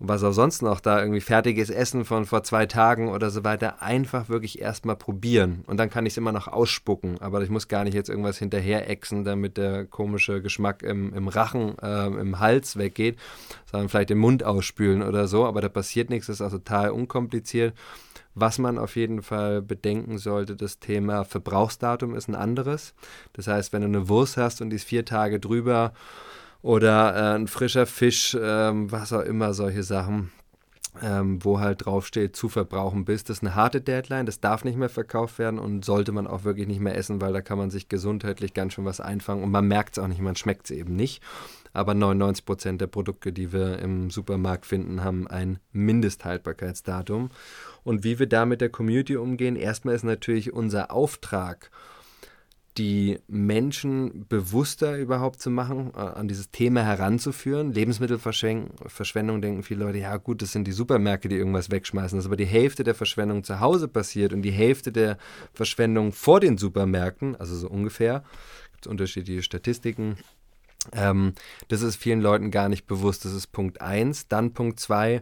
und was auch sonst noch da irgendwie fertiges Essen von vor zwei Tagen oder so weiter, einfach wirklich erstmal probieren. Und dann kann ich es immer noch ausspucken, aber ich muss gar nicht jetzt irgendwas hinterher exen, damit der komische Geschmack im, im Rachen, äh, im Hals weggeht, sondern vielleicht den Mund ausspülen oder so, aber da passiert nichts, das ist auch total unkompliziert. Was man auf jeden Fall bedenken sollte, das Thema Verbrauchsdatum ist ein anderes. Das heißt, wenn du eine Wurst hast und die ist vier Tage drüber oder äh, ein frischer Fisch, ähm, was auch immer, solche Sachen, ähm, wo halt draufsteht, zu verbrauchen bist. Das ist eine harte Deadline, das darf nicht mehr verkauft werden und sollte man auch wirklich nicht mehr essen, weil da kann man sich gesundheitlich ganz schön was einfangen und man merkt es auch nicht, man schmeckt es eben nicht. Aber 99 Prozent der Produkte, die wir im Supermarkt finden, haben ein Mindesthaltbarkeitsdatum. Und wie wir da mit der Community umgehen, erstmal ist natürlich unser Auftrag, die Menschen bewusster überhaupt zu machen, äh, an dieses Thema heranzuführen. Lebensmittelverschwendung denken viele Leute, ja gut, das sind die Supermärkte, die irgendwas wegschmeißen. Das ist aber die Hälfte der Verschwendung zu Hause passiert und die Hälfte der Verschwendung vor den Supermärkten, also so ungefähr, gibt es unterschiedliche Statistiken. Ähm, das ist vielen Leuten gar nicht bewusst. Das ist Punkt 1. Dann Punkt 2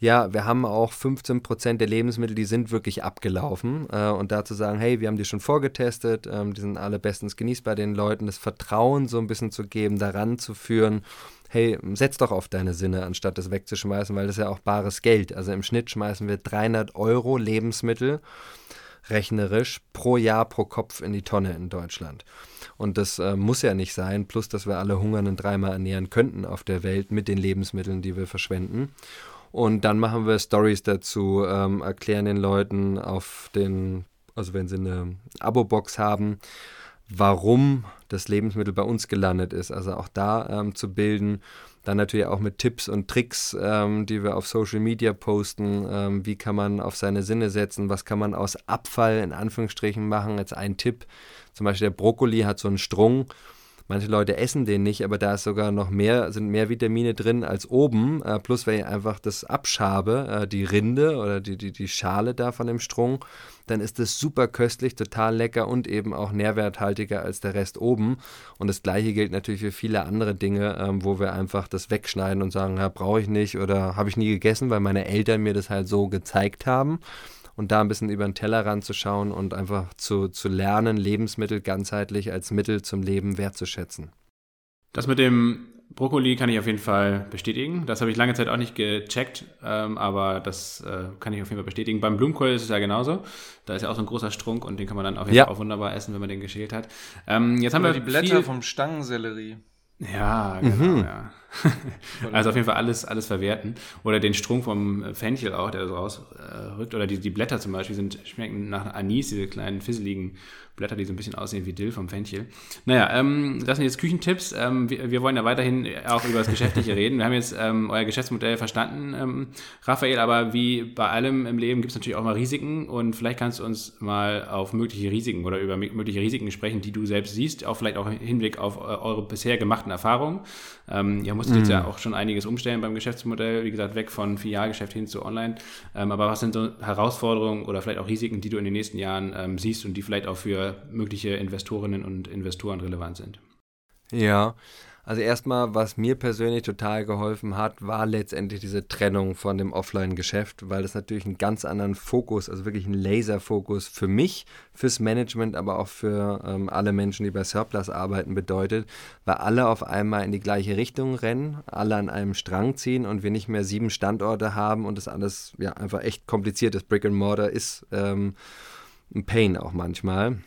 ja, wir haben auch 15 Prozent der Lebensmittel, die sind wirklich abgelaufen. Äh, und da zu sagen, hey, wir haben die schon vorgetestet, ähm, die sind alle bestens genießbar, den Leuten das Vertrauen so ein bisschen zu geben, daran zu führen, hey, setz doch auf deine Sinne, anstatt das wegzuschmeißen, weil das ist ja auch bares Geld. Also im Schnitt schmeißen wir 300 Euro Lebensmittel rechnerisch pro Jahr pro Kopf in die Tonne in Deutschland. Und das äh, muss ja nicht sein, plus dass wir alle Hungernden dreimal ernähren könnten auf der Welt mit den Lebensmitteln, die wir verschwenden. Und dann machen wir Stories dazu, ähm, erklären den Leuten auf den, also wenn sie eine Abo-Box haben, warum das Lebensmittel bei uns gelandet ist. Also auch da ähm, zu bilden. Dann natürlich auch mit Tipps und Tricks, ähm, die wir auf Social Media posten. Ähm, wie kann man auf seine Sinne setzen? Was kann man aus Abfall in Anführungsstrichen machen? Jetzt ein Tipp. Zum Beispiel der Brokkoli hat so einen Strung Manche Leute essen den nicht, aber da ist sogar noch mehr, sind mehr Vitamine drin als oben. Äh, plus, wenn ich einfach das abschabe, äh, die Rinde oder die, die, die Schale da von dem Strung, dann ist das super köstlich, total lecker und eben auch nährwerthaltiger als der Rest oben. Und das gleiche gilt natürlich für viele andere Dinge, ähm, wo wir einfach das wegschneiden und sagen, ja, brauche ich nicht oder habe ich nie gegessen, weil meine Eltern mir das halt so gezeigt haben und da ein bisschen über den Tellerrand zu schauen und einfach zu, zu lernen, Lebensmittel ganzheitlich als Mittel zum Leben wertzuschätzen. Das mit dem Brokkoli kann ich auf jeden Fall bestätigen. Das habe ich lange Zeit auch nicht gecheckt, ähm, aber das äh, kann ich auf jeden Fall bestätigen. Beim Blumenkohl ist es ja genauso. Da ist ja auch so ein großer Strunk und den kann man dann auf jeden ja. Fall auch wunderbar essen, wenn man den geschält hat. Ähm, jetzt haben Oder wir die Blätter vom Stangensellerie. Ja, genau, mhm. ja. also auf jeden Fall alles, alles verwerten. Oder den Strunk vom Fenchel auch, der so rausrückt. Äh, Oder die, die Blätter zum Beispiel sind, schmecken nach Anis, diese kleinen fisseligen Blätter, die so ein bisschen aussehen wie Dill vom Fenchel. Naja, ähm, das sind jetzt Küchentipps. Ähm, wir, wir, wollen ja weiterhin auch über das Geschäftliche reden. Wir haben jetzt ähm, euer Geschäftsmodell verstanden, ähm, Raphael, aber wie bei allem im Leben gibt es natürlich auch mal Risiken und vielleicht kannst du uns mal auf mögliche Risiken oder über mögliche Risiken sprechen, die du selbst siehst, auch vielleicht auch im Hinblick auf äh, eure bisher gemachten Erfahrungen. Ähm, ihr musstet mhm. jetzt ja auch schon einiges umstellen beim Geschäftsmodell, wie gesagt, weg von Filialgeschäft hin zu Online. Ähm, aber was sind so Herausforderungen oder vielleicht auch Risiken, die du in den nächsten Jahren ähm, siehst und die vielleicht auch für mögliche Investorinnen und Investoren relevant sind? Ja, also erstmal, was mir persönlich total geholfen hat, war letztendlich diese Trennung von dem Offline-Geschäft, weil das natürlich einen ganz anderen Fokus, also wirklich einen Laserfokus für mich, fürs Management, aber auch für ähm, alle Menschen, die bei Surplus arbeiten, bedeutet, weil alle auf einmal in die gleiche Richtung rennen, alle an einem Strang ziehen und wir nicht mehr sieben Standorte haben und das alles ja einfach echt kompliziert ist. Brick and Mortar ist ähm, ein Pain auch manchmal.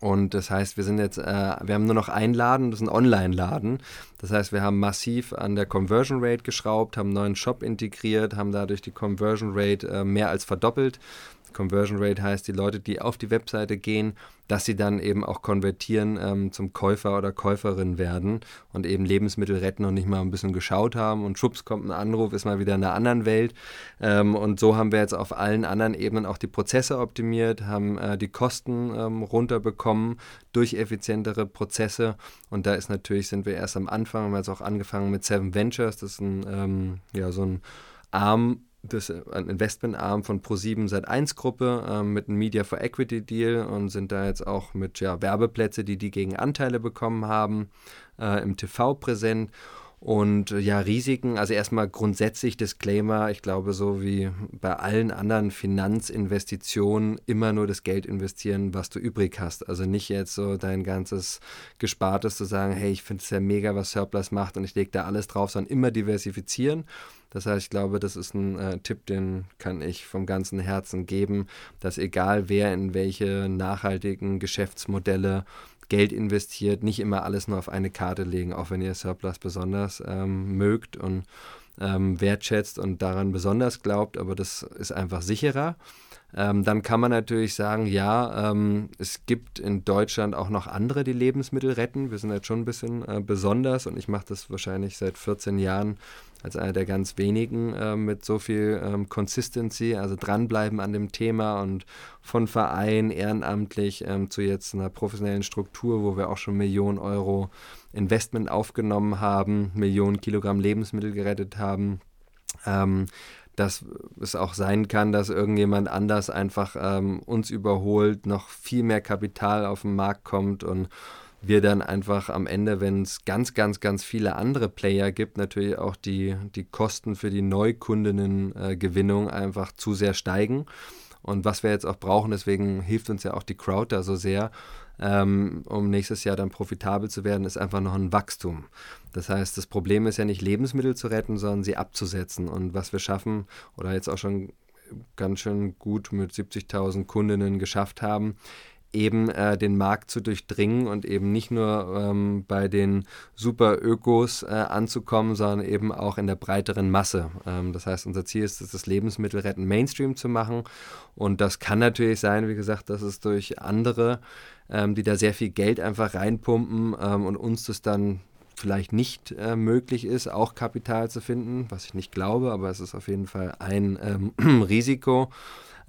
Und das heißt, wir sind jetzt, äh, wir haben nur noch einen Laden, das ist ein Online-Laden. Das heißt, wir haben massiv an der Conversion Rate geschraubt, haben einen neuen Shop integriert, haben dadurch die Conversion Rate äh, mehr als verdoppelt. Conversion Rate heißt, die Leute, die auf die Webseite gehen, dass sie dann eben auch konvertieren ähm, zum Käufer oder Käuferin werden und eben Lebensmittel retten und nicht mal ein bisschen geschaut haben und schwupps kommt ein Anruf, ist mal wieder in einer anderen Welt. Ähm, und so haben wir jetzt auf allen anderen Ebenen auch die Prozesse optimiert, haben äh, die Kosten ähm, runterbekommen durch effizientere Prozesse. Und da ist natürlich, sind wir erst am Anfang, haben wir jetzt auch angefangen mit Seven Ventures, das ist ein, ähm, ja, so ein Arm das äh, ein Investmentarm von Pro7 Sat1 Gruppe ähm, mit einem Media for Equity Deal und sind da jetzt auch mit ja, Werbeplätze, die die gegen Anteile bekommen haben, äh, im TV präsent. Und ja, Risiken, also erstmal grundsätzlich Disclaimer, ich glaube, so wie bei allen anderen Finanzinvestitionen immer nur das Geld investieren, was du übrig hast. Also nicht jetzt so dein ganzes Gespartes zu sagen, hey, ich finde es ja mega, was Surplus macht und ich lege da alles drauf, sondern immer diversifizieren. Das heißt, ich glaube, das ist ein äh, Tipp, den kann ich vom ganzen Herzen geben, dass egal wer in welche nachhaltigen Geschäftsmodelle Geld investiert, nicht immer alles nur auf eine Karte legen, auch wenn ihr Surplus besonders ähm, mögt und ähm, wertschätzt und daran besonders glaubt, aber das ist einfach sicherer. Ähm, dann kann man natürlich sagen, ja, ähm, es gibt in Deutschland auch noch andere, die Lebensmittel retten. Wir sind jetzt schon ein bisschen äh, besonders und ich mache das wahrscheinlich seit 14 Jahren als einer der ganz wenigen äh, mit so viel ähm, Consistency, also dranbleiben an dem Thema und von Verein ehrenamtlich ähm, zu jetzt einer professionellen Struktur, wo wir auch schon Millionen Euro Investment aufgenommen haben, Millionen Kilogramm Lebensmittel gerettet haben. Ähm, dass es auch sein kann, dass irgendjemand anders einfach ähm, uns überholt, noch viel mehr Kapital auf den Markt kommt und wir dann einfach am Ende, wenn es ganz, ganz, ganz viele andere Player gibt, natürlich auch die, die Kosten für die Neukundinnengewinnung äh, einfach zu sehr steigen. Und was wir jetzt auch brauchen, deswegen hilft uns ja auch die Crowd da so sehr, ähm, um nächstes Jahr dann profitabel zu werden, ist einfach noch ein Wachstum. Das heißt, das Problem ist ja nicht Lebensmittel zu retten, sondern sie abzusetzen. Und was wir schaffen, oder jetzt auch schon ganz schön gut mit 70.000 Kundinnen geschafft haben, eben äh, den Markt zu durchdringen und eben nicht nur ähm, bei den super Ökos äh, anzukommen, sondern eben auch in der breiteren Masse. Ähm, das heißt, unser Ziel ist es, das Lebensmittelretten Mainstream zu machen. Und das kann natürlich sein, wie gesagt, dass es durch andere, ähm, die da sehr viel Geld einfach reinpumpen ähm, und uns das dann vielleicht nicht äh, möglich ist, auch Kapital zu finden, was ich nicht glaube, aber es ist auf jeden Fall ein ähm, Risiko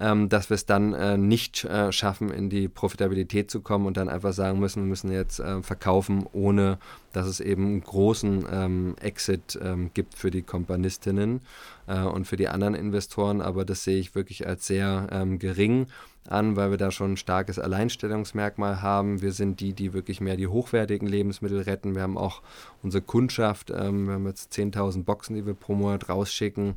ähm, dass wir es dann äh, nicht äh, schaffen, in die Profitabilität zu kommen und dann einfach sagen müssen, wir müssen jetzt äh, verkaufen, ohne dass es eben einen großen ähm, Exit ähm, gibt für die Kompanistinnen äh, und für die anderen Investoren. Aber das sehe ich wirklich als sehr ähm, gering an, weil wir da schon ein starkes Alleinstellungsmerkmal haben. Wir sind die, die wirklich mehr die hochwertigen Lebensmittel retten. Wir haben auch unsere Kundschaft, ähm, wir haben jetzt 10.000 Boxen, die wir pro Monat rausschicken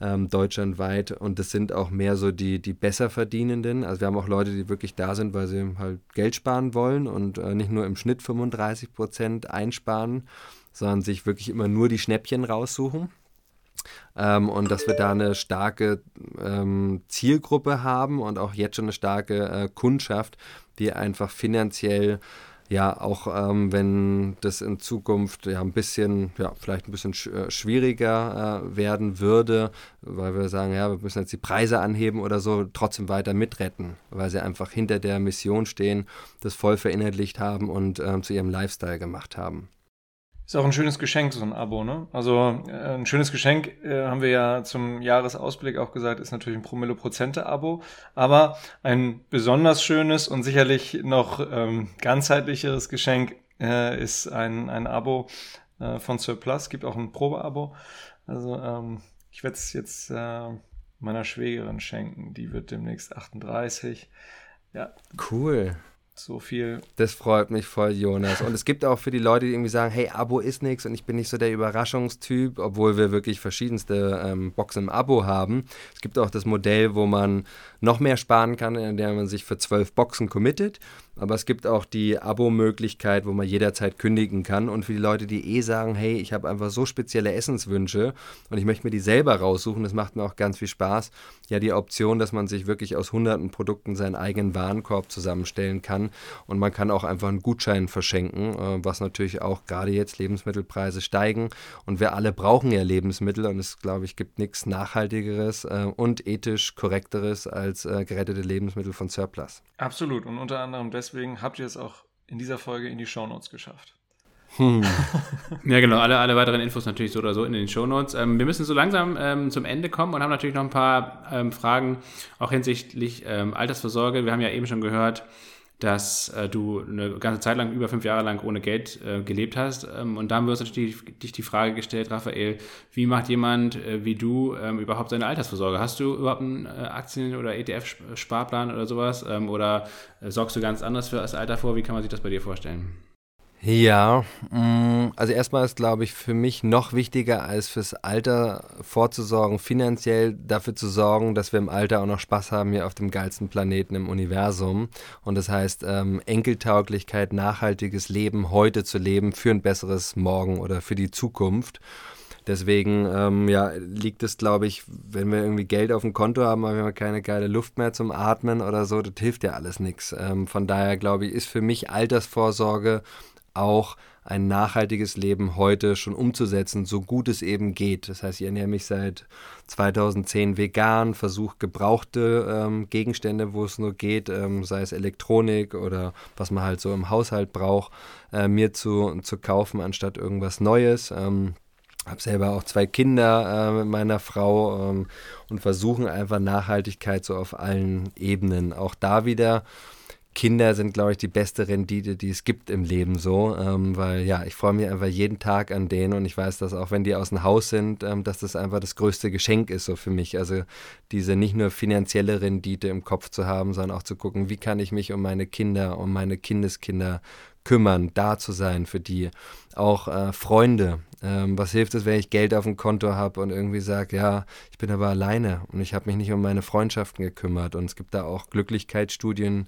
ähm, deutschlandweit. Und das sind auch mehr so die, die Besserverdienenden. Also wir haben auch Leute, die wirklich da sind, weil sie halt Geld sparen wollen und äh, nicht nur im Schnitt 35 Prozent einsparen, sondern sich wirklich immer nur die Schnäppchen raussuchen. Ähm, und dass wir da eine starke ähm, Zielgruppe haben und auch jetzt schon eine starke äh, Kundschaft, die einfach finanziell ja, auch ähm, wenn das in Zukunft ja ein bisschen, ja, vielleicht ein bisschen sch äh, schwieriger äh, werden würde, weil wir sagen, ja, wir müssen jetzt die Preise anheben oder so, trotzdem weiter mitretten, weil sie einfach hinter der Mission stehen, das voll verinnerlicht haben und ähm, zu ihrem Lifestyle gemacht haben. Ist auch ein schönes Geschenk, so ein Abo, ne? Also äh, ein schönes Geschenk, äh, haben wir ja zum Jahresausblick auch gesagt, ist natürlich ein Promille-Prozente-Abo. Aber ein besonders schönes und sicherlich noch ähm, ganzheitlicheres Geschenk äh, ist ein, ein Abo äh, von Surplus. Gibt auch ein Probeabo. Also ähm, ich werde es jetzt äh, meiner Schwägerin schenken. Die wird demnächst 38. Ja. Cool so viel. Das freut mich voll, Jonas. Und es gibt auch für die Leute, die irgendwie sagen, hey, Abo ist nichts und ich bin nicht so der Überraschungstyp, obwohl wir wirklich verschiedenste ähm, Boxen im Abo haben. Es gibt auch das Modell, wo man noch mehr sparen kann, indem man sich für zwölf Boxen committet. Aber es gibt auch die Abo-Möglichkeit, wo man jederzeit kündigen kann. Und für die Leute, die eh sagen, hey, ich habe einfach so spezielle Essenswünsche und ich möchte mir die selber raussuchen, das macht mir auch ganz viel Spaß. Ja, die Option, dass man sich wirklich aus hunderten Produkten seinen eigenen Warenkorb zusammenstellen kann. Und man kann auch einfach einen Gutschein verschenken, äh, was natürlich auch gerade jetzt Lebensmittelpreise steigen. Und wir alle brauchen ja Lebensmittel und es, glaube ich, gibt nichts Nachhaltigeres äh, und ethisch korrekteres als äh, gerettete Lebensmittel von Surplus. Absolut. Und unter anderem deswegen deswegen habt ihr es auch in dieser Folge in die Shownotes geschafft. Hm. ja, genau. Alle, alle weiteren Infos natürlich so oder so in den Shownotes. Ähm, wir müssen so langsam ähm, zum Ende kommen und haben natürlich noch ein paar ähm, Fragen auch hinsichtlich ähm, Altersvorsorge. Wir haben ja eben schon gehört, dass äh, du eine ganze Zeit lang, über fünf Jahre lang ohne Geld äh, gelebt hast. Ähm, und da haben wir uns natürlich dich die Frage gestellt, Raphael, wie macht jemand äh, wie du ähm, überhaupt seine Altersvorsorge? Hast du überhaupt einen äh, Aktien- oder ETF-Sparplan oder sowas? Ähm, oder äh, sorgst du ganz anders für das Alter vor? Wie kann man sich das bei dir vorstellen? Ja, mm, also erstmal ist, glaube ich, für mich noch wichtiger, als fürs Alter vorzusorgen, finanziell dafür zu sorgen, dass wir im Alter auch noch Spaß haben hier auf dem geilsten Planeten im Universum. Und das heißt, ähm, Enkeltauglichkeit, nachhaltiges Leben heute zu leben für ein besseres Morgen oder für die Zukunft. Deswegen ähm, ja, liegt es, glaube ich, wenn wir irgendwie Geld auf dem Konto haben, aber wir haben keine geile Luft mehr zum Atmen oder so, das hilft ja alles nichts. Ähm, von daher, glaube ich, ist für mich Altersvorsorge auch ein nachhaltiges Leben heute schon umzusetzen, so gut es eben geht. Das heißt, ich ernähre mich seit 2010 vegan, versuche gebrauchte ähm, Gegenstände, wo es nur geht, ähm, sei es Elektronik oder was man halt so im Haushalt braucht, äh, mir zu, zu kaufen, anstatt irgendwas Neues. Ähm, habe selber auch zwei Kinder äh, mit meiner Frau ähm, und versuchen einfach Nachhaltigkeit so auf allen Ebenen. Auch da wieder Kinder sind, glaube ich, die beste Rendite, die es gibt im Leben so, ähm, weil ja, ich freue mich einfach jeden Tag an denen und ich weiß, dass auch wenn die aus dem Haus sind, ähm, dass das einfach das größte Geschenk ist so für mich. Also diese nicht nur finanzielle Rendite im Kopf zu haben, sondern auch zu gucken, wie kann ich mich um meine Kinder, um meine Kindeskinder kümmern, da zu sein für die. Auch äh, Freunde, ähm, was hilft es, wenn ich Geld auf dem Konto habe und irgendwie sage, ja, ich bin aber alleine und ich habe mich nicht um meine Freundschaften gekümmert. Und es gibt da auch Glücklichkeitsstudien,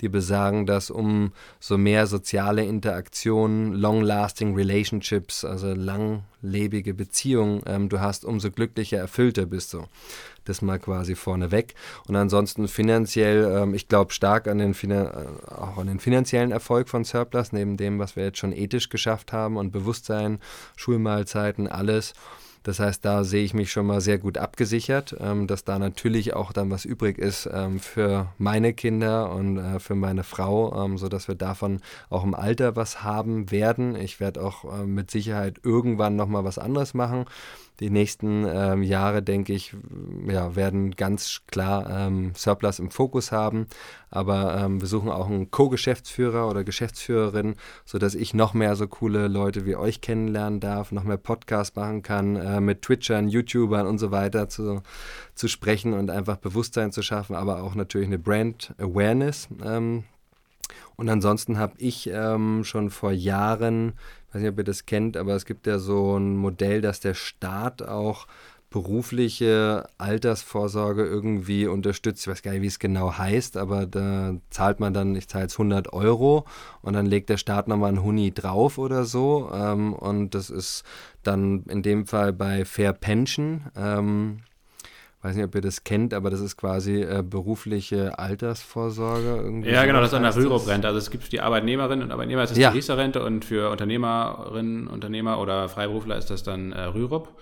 die besagen, dass umso mehr soziale Interaktionen, long-lasting relationships, also langlebige Beziehungen ähm, du hast, umso glücklicher, erfüllter bist du. Das mal quasi vorneweg. Und ansonsten finanziell, ähm, ich glaube stark an den, äh, auch an den finanziellen Erfolg von Surplus, neben dem, was wir jetzt schon ethisch geschafft haben und Bewusstsein, Schulmahlzeiten, alles. Das heißt, da sehe ich mich schon mal sehr gut abgesichert, ähm, dass da natürlich auch dann was übrig ist ähm, für meine Kinder und äh, für meine Frau, ähm, sodass wir davon auch im Alter was haben werden. Ich werde auch äh, mit Sicherheit irgendwann nochmal was anderes machen die nächsten ähm, Jahre, denke ich, ja, werden ganz klar ähm, Surplus im Fokus haben. Aber ähm, wir suchen auch einen Co-Geschäftsführer oder Geschäftsführerin, sodass ich noch mehr so coole Leute wie euch kennenlernen darf, noch mehr Podcasts machen kann, äh, mit Twitchern, YouTubern und so weiter zu, zu sprechen und einfach Bewusstsein zu schaffen, aber auch natürlich eine Brand Awareness. Ähm, und ansonsten habe ich ähm, schon vor Jahren ich weiß nicht, ob ihr das kennt, aber es gibt ja so ein Modell, dass der Staat auch berufliche Altersvorsorge irgendwie unterstützt. Ich weiß gar nicht, wie es genau heißt, aber da zahlt man dann, ich zahle jetzt 100 Euro und dann legt der Staat nochmal einen Huni drauf oder so. Ähm, und das ist dann in dem Fall bei Fair Pension. Weiß nicht, ob ihr das kennt, aber das ist quasi äh, berufliche Altersvorsorge. Irgendwie ja, genau, das ist an der Rürup-Rente. Also es gibt die Arbeitnehmerinnen und Arbeitnehmer, das ist ja. die Riester-Rente und für Unternehmerinnen, Unternehmer oder Freiberufler ist das dann äh, Rürup.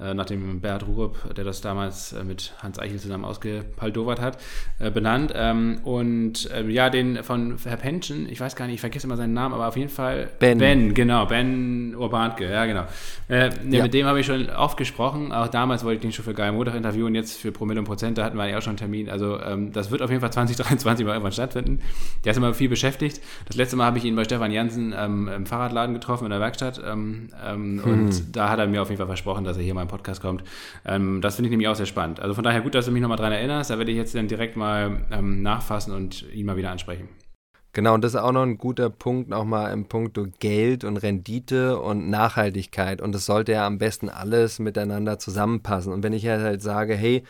Äh, nachdem Bert Rurup, der das damals äh, mit Hans Eichel zusammen ausgepaldowert hat, äh, benannt. Ähm, und ja, den von Herr Pension, ich weiß gar nicht, ich vergesse immer seinen Namen, aber auf jeden Fall Ben. Ben, genau, Ben Urbanke, ja, genau. Äh, ja. Mit dem habe ich schon oft gesprochen. Auch damals wollte ich den schon für Geil Montag interviewen. Jetzt für Promille und Prozent, da hatten wir ja auch schon einen Termin. Also, ähm, das wird auf jeden Fall 2023 mal irgendwann stattfinden. Der ist immer viel beschäftigt. Das letzte Mal habe ich ihn bei Stefan Jansen ähm, im Fahrradladen getroffen in der Werkstatt. Ähm, ähm, hm. Und da hat er mir auf jeden Fall versprochen, dass er hier mal meinem Podcast kommt. Ähm, das finde ich nämlich auch sehr spannend. Also von daher gut, dass du mich nochmal daran erinnerst. Da werde ich jetzt dann direkt mal ähm, nachfassen und ihn mal wieder ansprechen. Genau, und das ist auch noch ein guter Punkt, nochmal im Punkt Geld und Rendite und Nachhaltigkeit. Und das sollte ja am besten alles miteinander zusammenpassen. Und wenn ich halt sage, hey,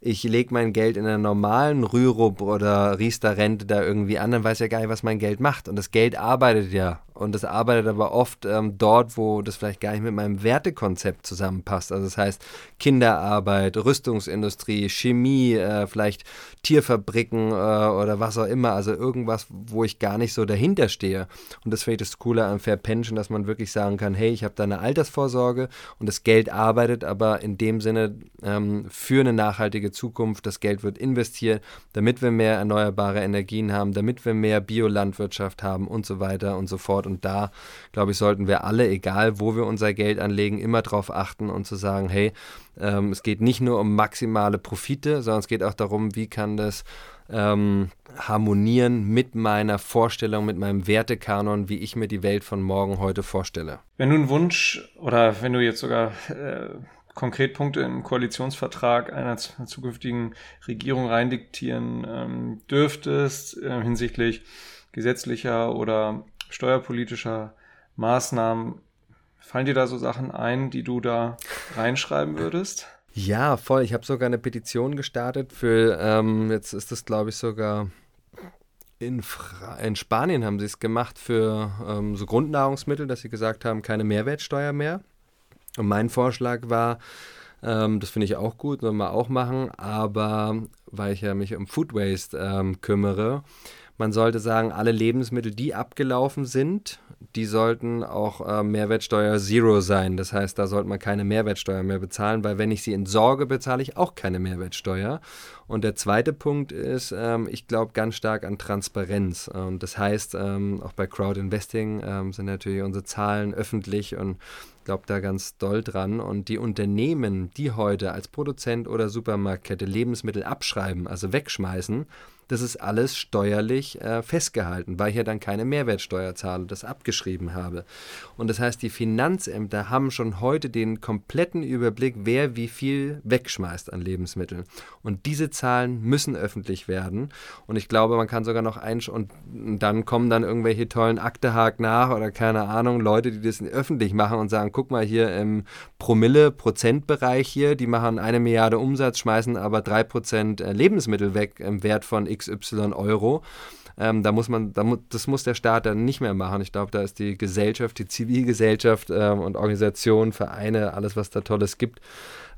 ich lege mein Geld in einer normalen Rürup oder Riester-Rente da irgendwie an, dann weiß ja gar nicht, was mein Geld macht. Und das Geld arbeitet ja. Und das arbeitet aber oft ähm, dort, wo das vielleicht gar nicht mit meinem Wertekonzept zusammenpasst. Also das heißt Kinderarbeit, Rüstungsindustrie, Chemie, äh, vielleicht Tierfabriken äh, oder was auch immer. Also irgendwas, wo ich gar nicht so dahinter stehe. Und das finde ich das Coole an Fair Pension, dass man wirklich sagen kann, hey, ich habe da eine Altersvorsorge und das Geld arbeitet aber in dem Sinne ähm, für eine nachhaltige Zukunft. Das Geld wird investiert, damit wir mehr erneuerbare Energien haben, damit wir mehr Biolandwirtschaft haben und so weiter und so fort. Und da, glaube ich, sollten wir alle, egal wo wir unser Geld anlegen, immer darauf achten und zu sagen, hey, ähm, es geht nicht nur um maximale Profite, sondern es geht auch darum, wie kann das ähm, harmonieren mit meiner Vorstellung, mit meinem Wertekanon, wie ich mir die Welt von morgen heute vorstelle. Wenn du einen Wunsch oder wenn du jetzt sogar äh, konkret Punkte im Koalitionsvertrag einer zukünftigen Regierung reindiktieren ähm, dürftest äh, hinsichtlich gesetzlicher oder steuerpolitischer Maßnahmen, fallen dir da so Sachen ein, die du da reinschreiben würdest? Ja, voll. Ich habe sogar eine Petition gestartet für, ähm, jetzt ist das glaube ich sogar in, in Spanien haben sie es gemacht für ähm, so Grundnahrungsmittel, dass sie gesagt haben, keine Mehrwertsteuer mehr. Und mein Vorschlag war, ähm, das finde ich auch gut, soll man auch machen, aber weil ich ja mich um Food Waste ähm, kümmere, man sollte sagen, alle Lebensmittel, die abgelaufen sind, die sollten auch äh, Mehrwertsteuer Zero sein. Das heißt, da sollte man keine Mehrwertsteuer mehr bezahlen, weil wenn ich sie entsorge, bezahle ich auch keine Mehrwertsteuer. Und der zweite Punkt ist, ähm, ich glaube ganz stark an Transparenz. Und das heißt, ähm, auch bei Crowd Investing ähm, sind natürlich unsere Zahlen öffentlich und ich glaube da ganz doll dran. Und die Unternehmen, die heute als Produzent oder Supermarktkette Lebensmittel abschreiben, also wegschmeißen, das ist alles steuerlich äh, festgehalten, weil ich ja dann keine Mehrwertsteuer zahle, das abgeschrieben habe. Und das heißt, die Finanzämter haben schon heute den kompletten Überblick, wer wie viel wegschmeißt an Lebensmitteln. Und diese Zahlen müssen öffentlich werden. Und ich glaube, man kann sogar noch ein und dann kommen dann irgendwelche tollen Aktehaken nach oder keine Ahnung, Leute, die das öffentlich machen und sagen, guck mal hier im Promille-Prozentbereich hier, die machen eine Milliarde Umsatz, schmeißen aber drei Prozent äh, Lebensmittel weg im Wert von XY Euro. Ähm, da muss man, da mu das muss der Staat dann nicht mehr machen. Ich glaube, da ist die Gesellschaft, die Zivilgesellschaft ähm, und Organisationen, Vereine, alles, was da Tolles gibt,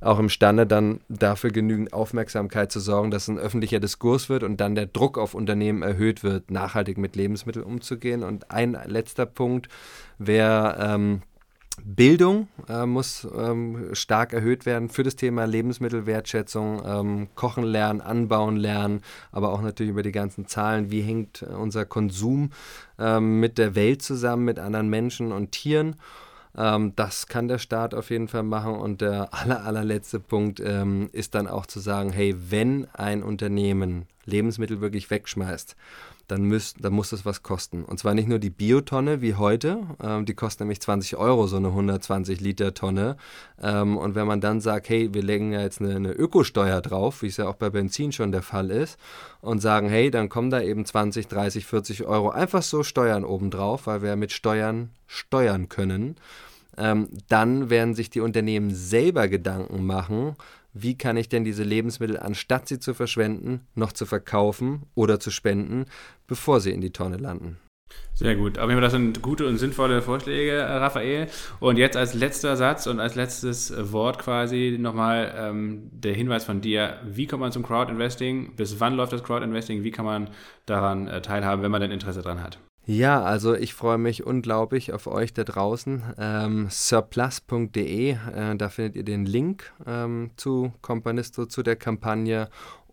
auch imstande, dann dafür genügend Aufmerksamkeit zu sorgen, dass ein öffentlicher Diskurs wird und dann der Druck auf Unternehmen erhöht wird, nachhaltig mit Lebensmitteln umzugehen. Und ein letzter Punkt wäre, ähm, Bildung äh, muss ähm, stark erhöht werden für das Thema Lebensmittelwertschätzung, ähm, Kochen lernen, Anbauen lernen, aber auch natürlich über die ganzen Zahlen, wie hängt unser Konsum ähm, mit der Welt zusammen, mit anderen Menschen und Tieren. Ähm, das kann der Staat auf jeden Fall machen. Und der aller, allerletzte Punkt ähm, ist dann auch zu sagen, hey, wenn ein Unternehmen Lebensmittel wirklich wegschmeißt, dann, müsst, dann muss das was kosten. Und zwar nicht nur die Biotonne wie heute, ähm, die kostet nämlich 20 Euro, so eine 120 Liter Tonne. Ähm, und wenn man dann sagt, hey, wir legen ja jetzt eine, eine Ökosteuer drauf, wie es ja auch bei Benzin schon der Fall ist, und sagen, hey, dann kommen da eben 20, 30, 40 Euro einfach so Steuern obendrauf, weil wir mit Steuern steuern können. Ähm, dann werden sich die Unternehmen selber Gedanken machen, wie kann ich denn diese Lebensmittel, anstatt sie zu verschwenden, noch zu verkaufen oder zu spenden, bevor sie in die Tonne landen. Sehr gut. Aber das sind gute und sinnvolle Vorschläge, äh, Raphael. Und jetzt als letzter Satz und als letztes Wort quasi nochmal ähm, der Hinweis von dir. Wie kommt man zum Crowd-Investing? Bis wann läuft das Crowd-Investing? Wie kann man daran äh, teilhaben, wenn man denn Interesse daran hat? Ja, also ich freue mich unglaublich auf euch da draußen. Ähm, surplus.de, äh, da findet ihr den Link ähm, zu Companisto, zu der Kampagne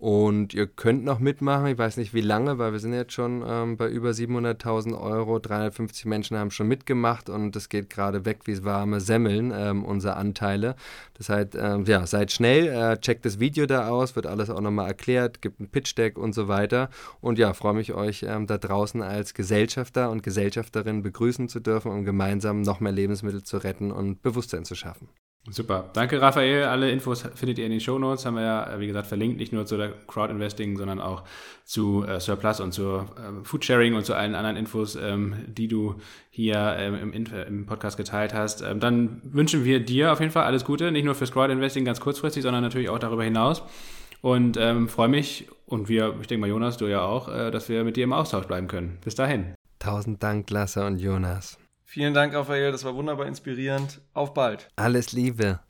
und ihr könnt noch mitmachen, ich weiß nicht wie lange, weil wir sind jetzt schon ähm, bei über 700.000 Euro. 350 Menschen haben schon mitgemacht und es geht gerade weg wie warme Semmeln, ähm, unsere Anteile. Das heißt, ähm, ja, seid schnell, äh, checkt das Video da aus, wird alles auch nochmal erklärt, gibt ein Pitch-Deck und so weiter. Und ja, freue mich, euch ähm, da draußen als Gesellschafter und Gesellschafterin begrüßen zu dürfen, um gemeinsam noch mehr Lebensmittel zu retten und Bewusstsein zu schaffen. Super. Danke, Raphael. Alle Infos findet ihr in den Show Notes. Haben wir ja, äh, wie gesagt, verlinkt, nicht nur zu der Crowd Investing, sondern auch zu äh, Surplus und zu ähm, Food Sharing und zu allen anderen Infos, ähm, die du hier ähm, im, äh, im, Podcast geteilt hast. Ähm, dann wünschen wir dir auf jeden Fall alles Gute, nicht nur fürs Crowd Investing ganz kurzfristig, sondern natürlich auch darüber hinaus. Und ähm, freue mich und wir, ich denke mal, Jonas, du ja auch, äh, dass wir mit dir im Austausch bleiben können. Bis dahin. Tausend Dank, Lasse und Jonas. Vielen Dank, Raphael. Das war wunderbar inspirierend. Auf bald. Alles Liebe.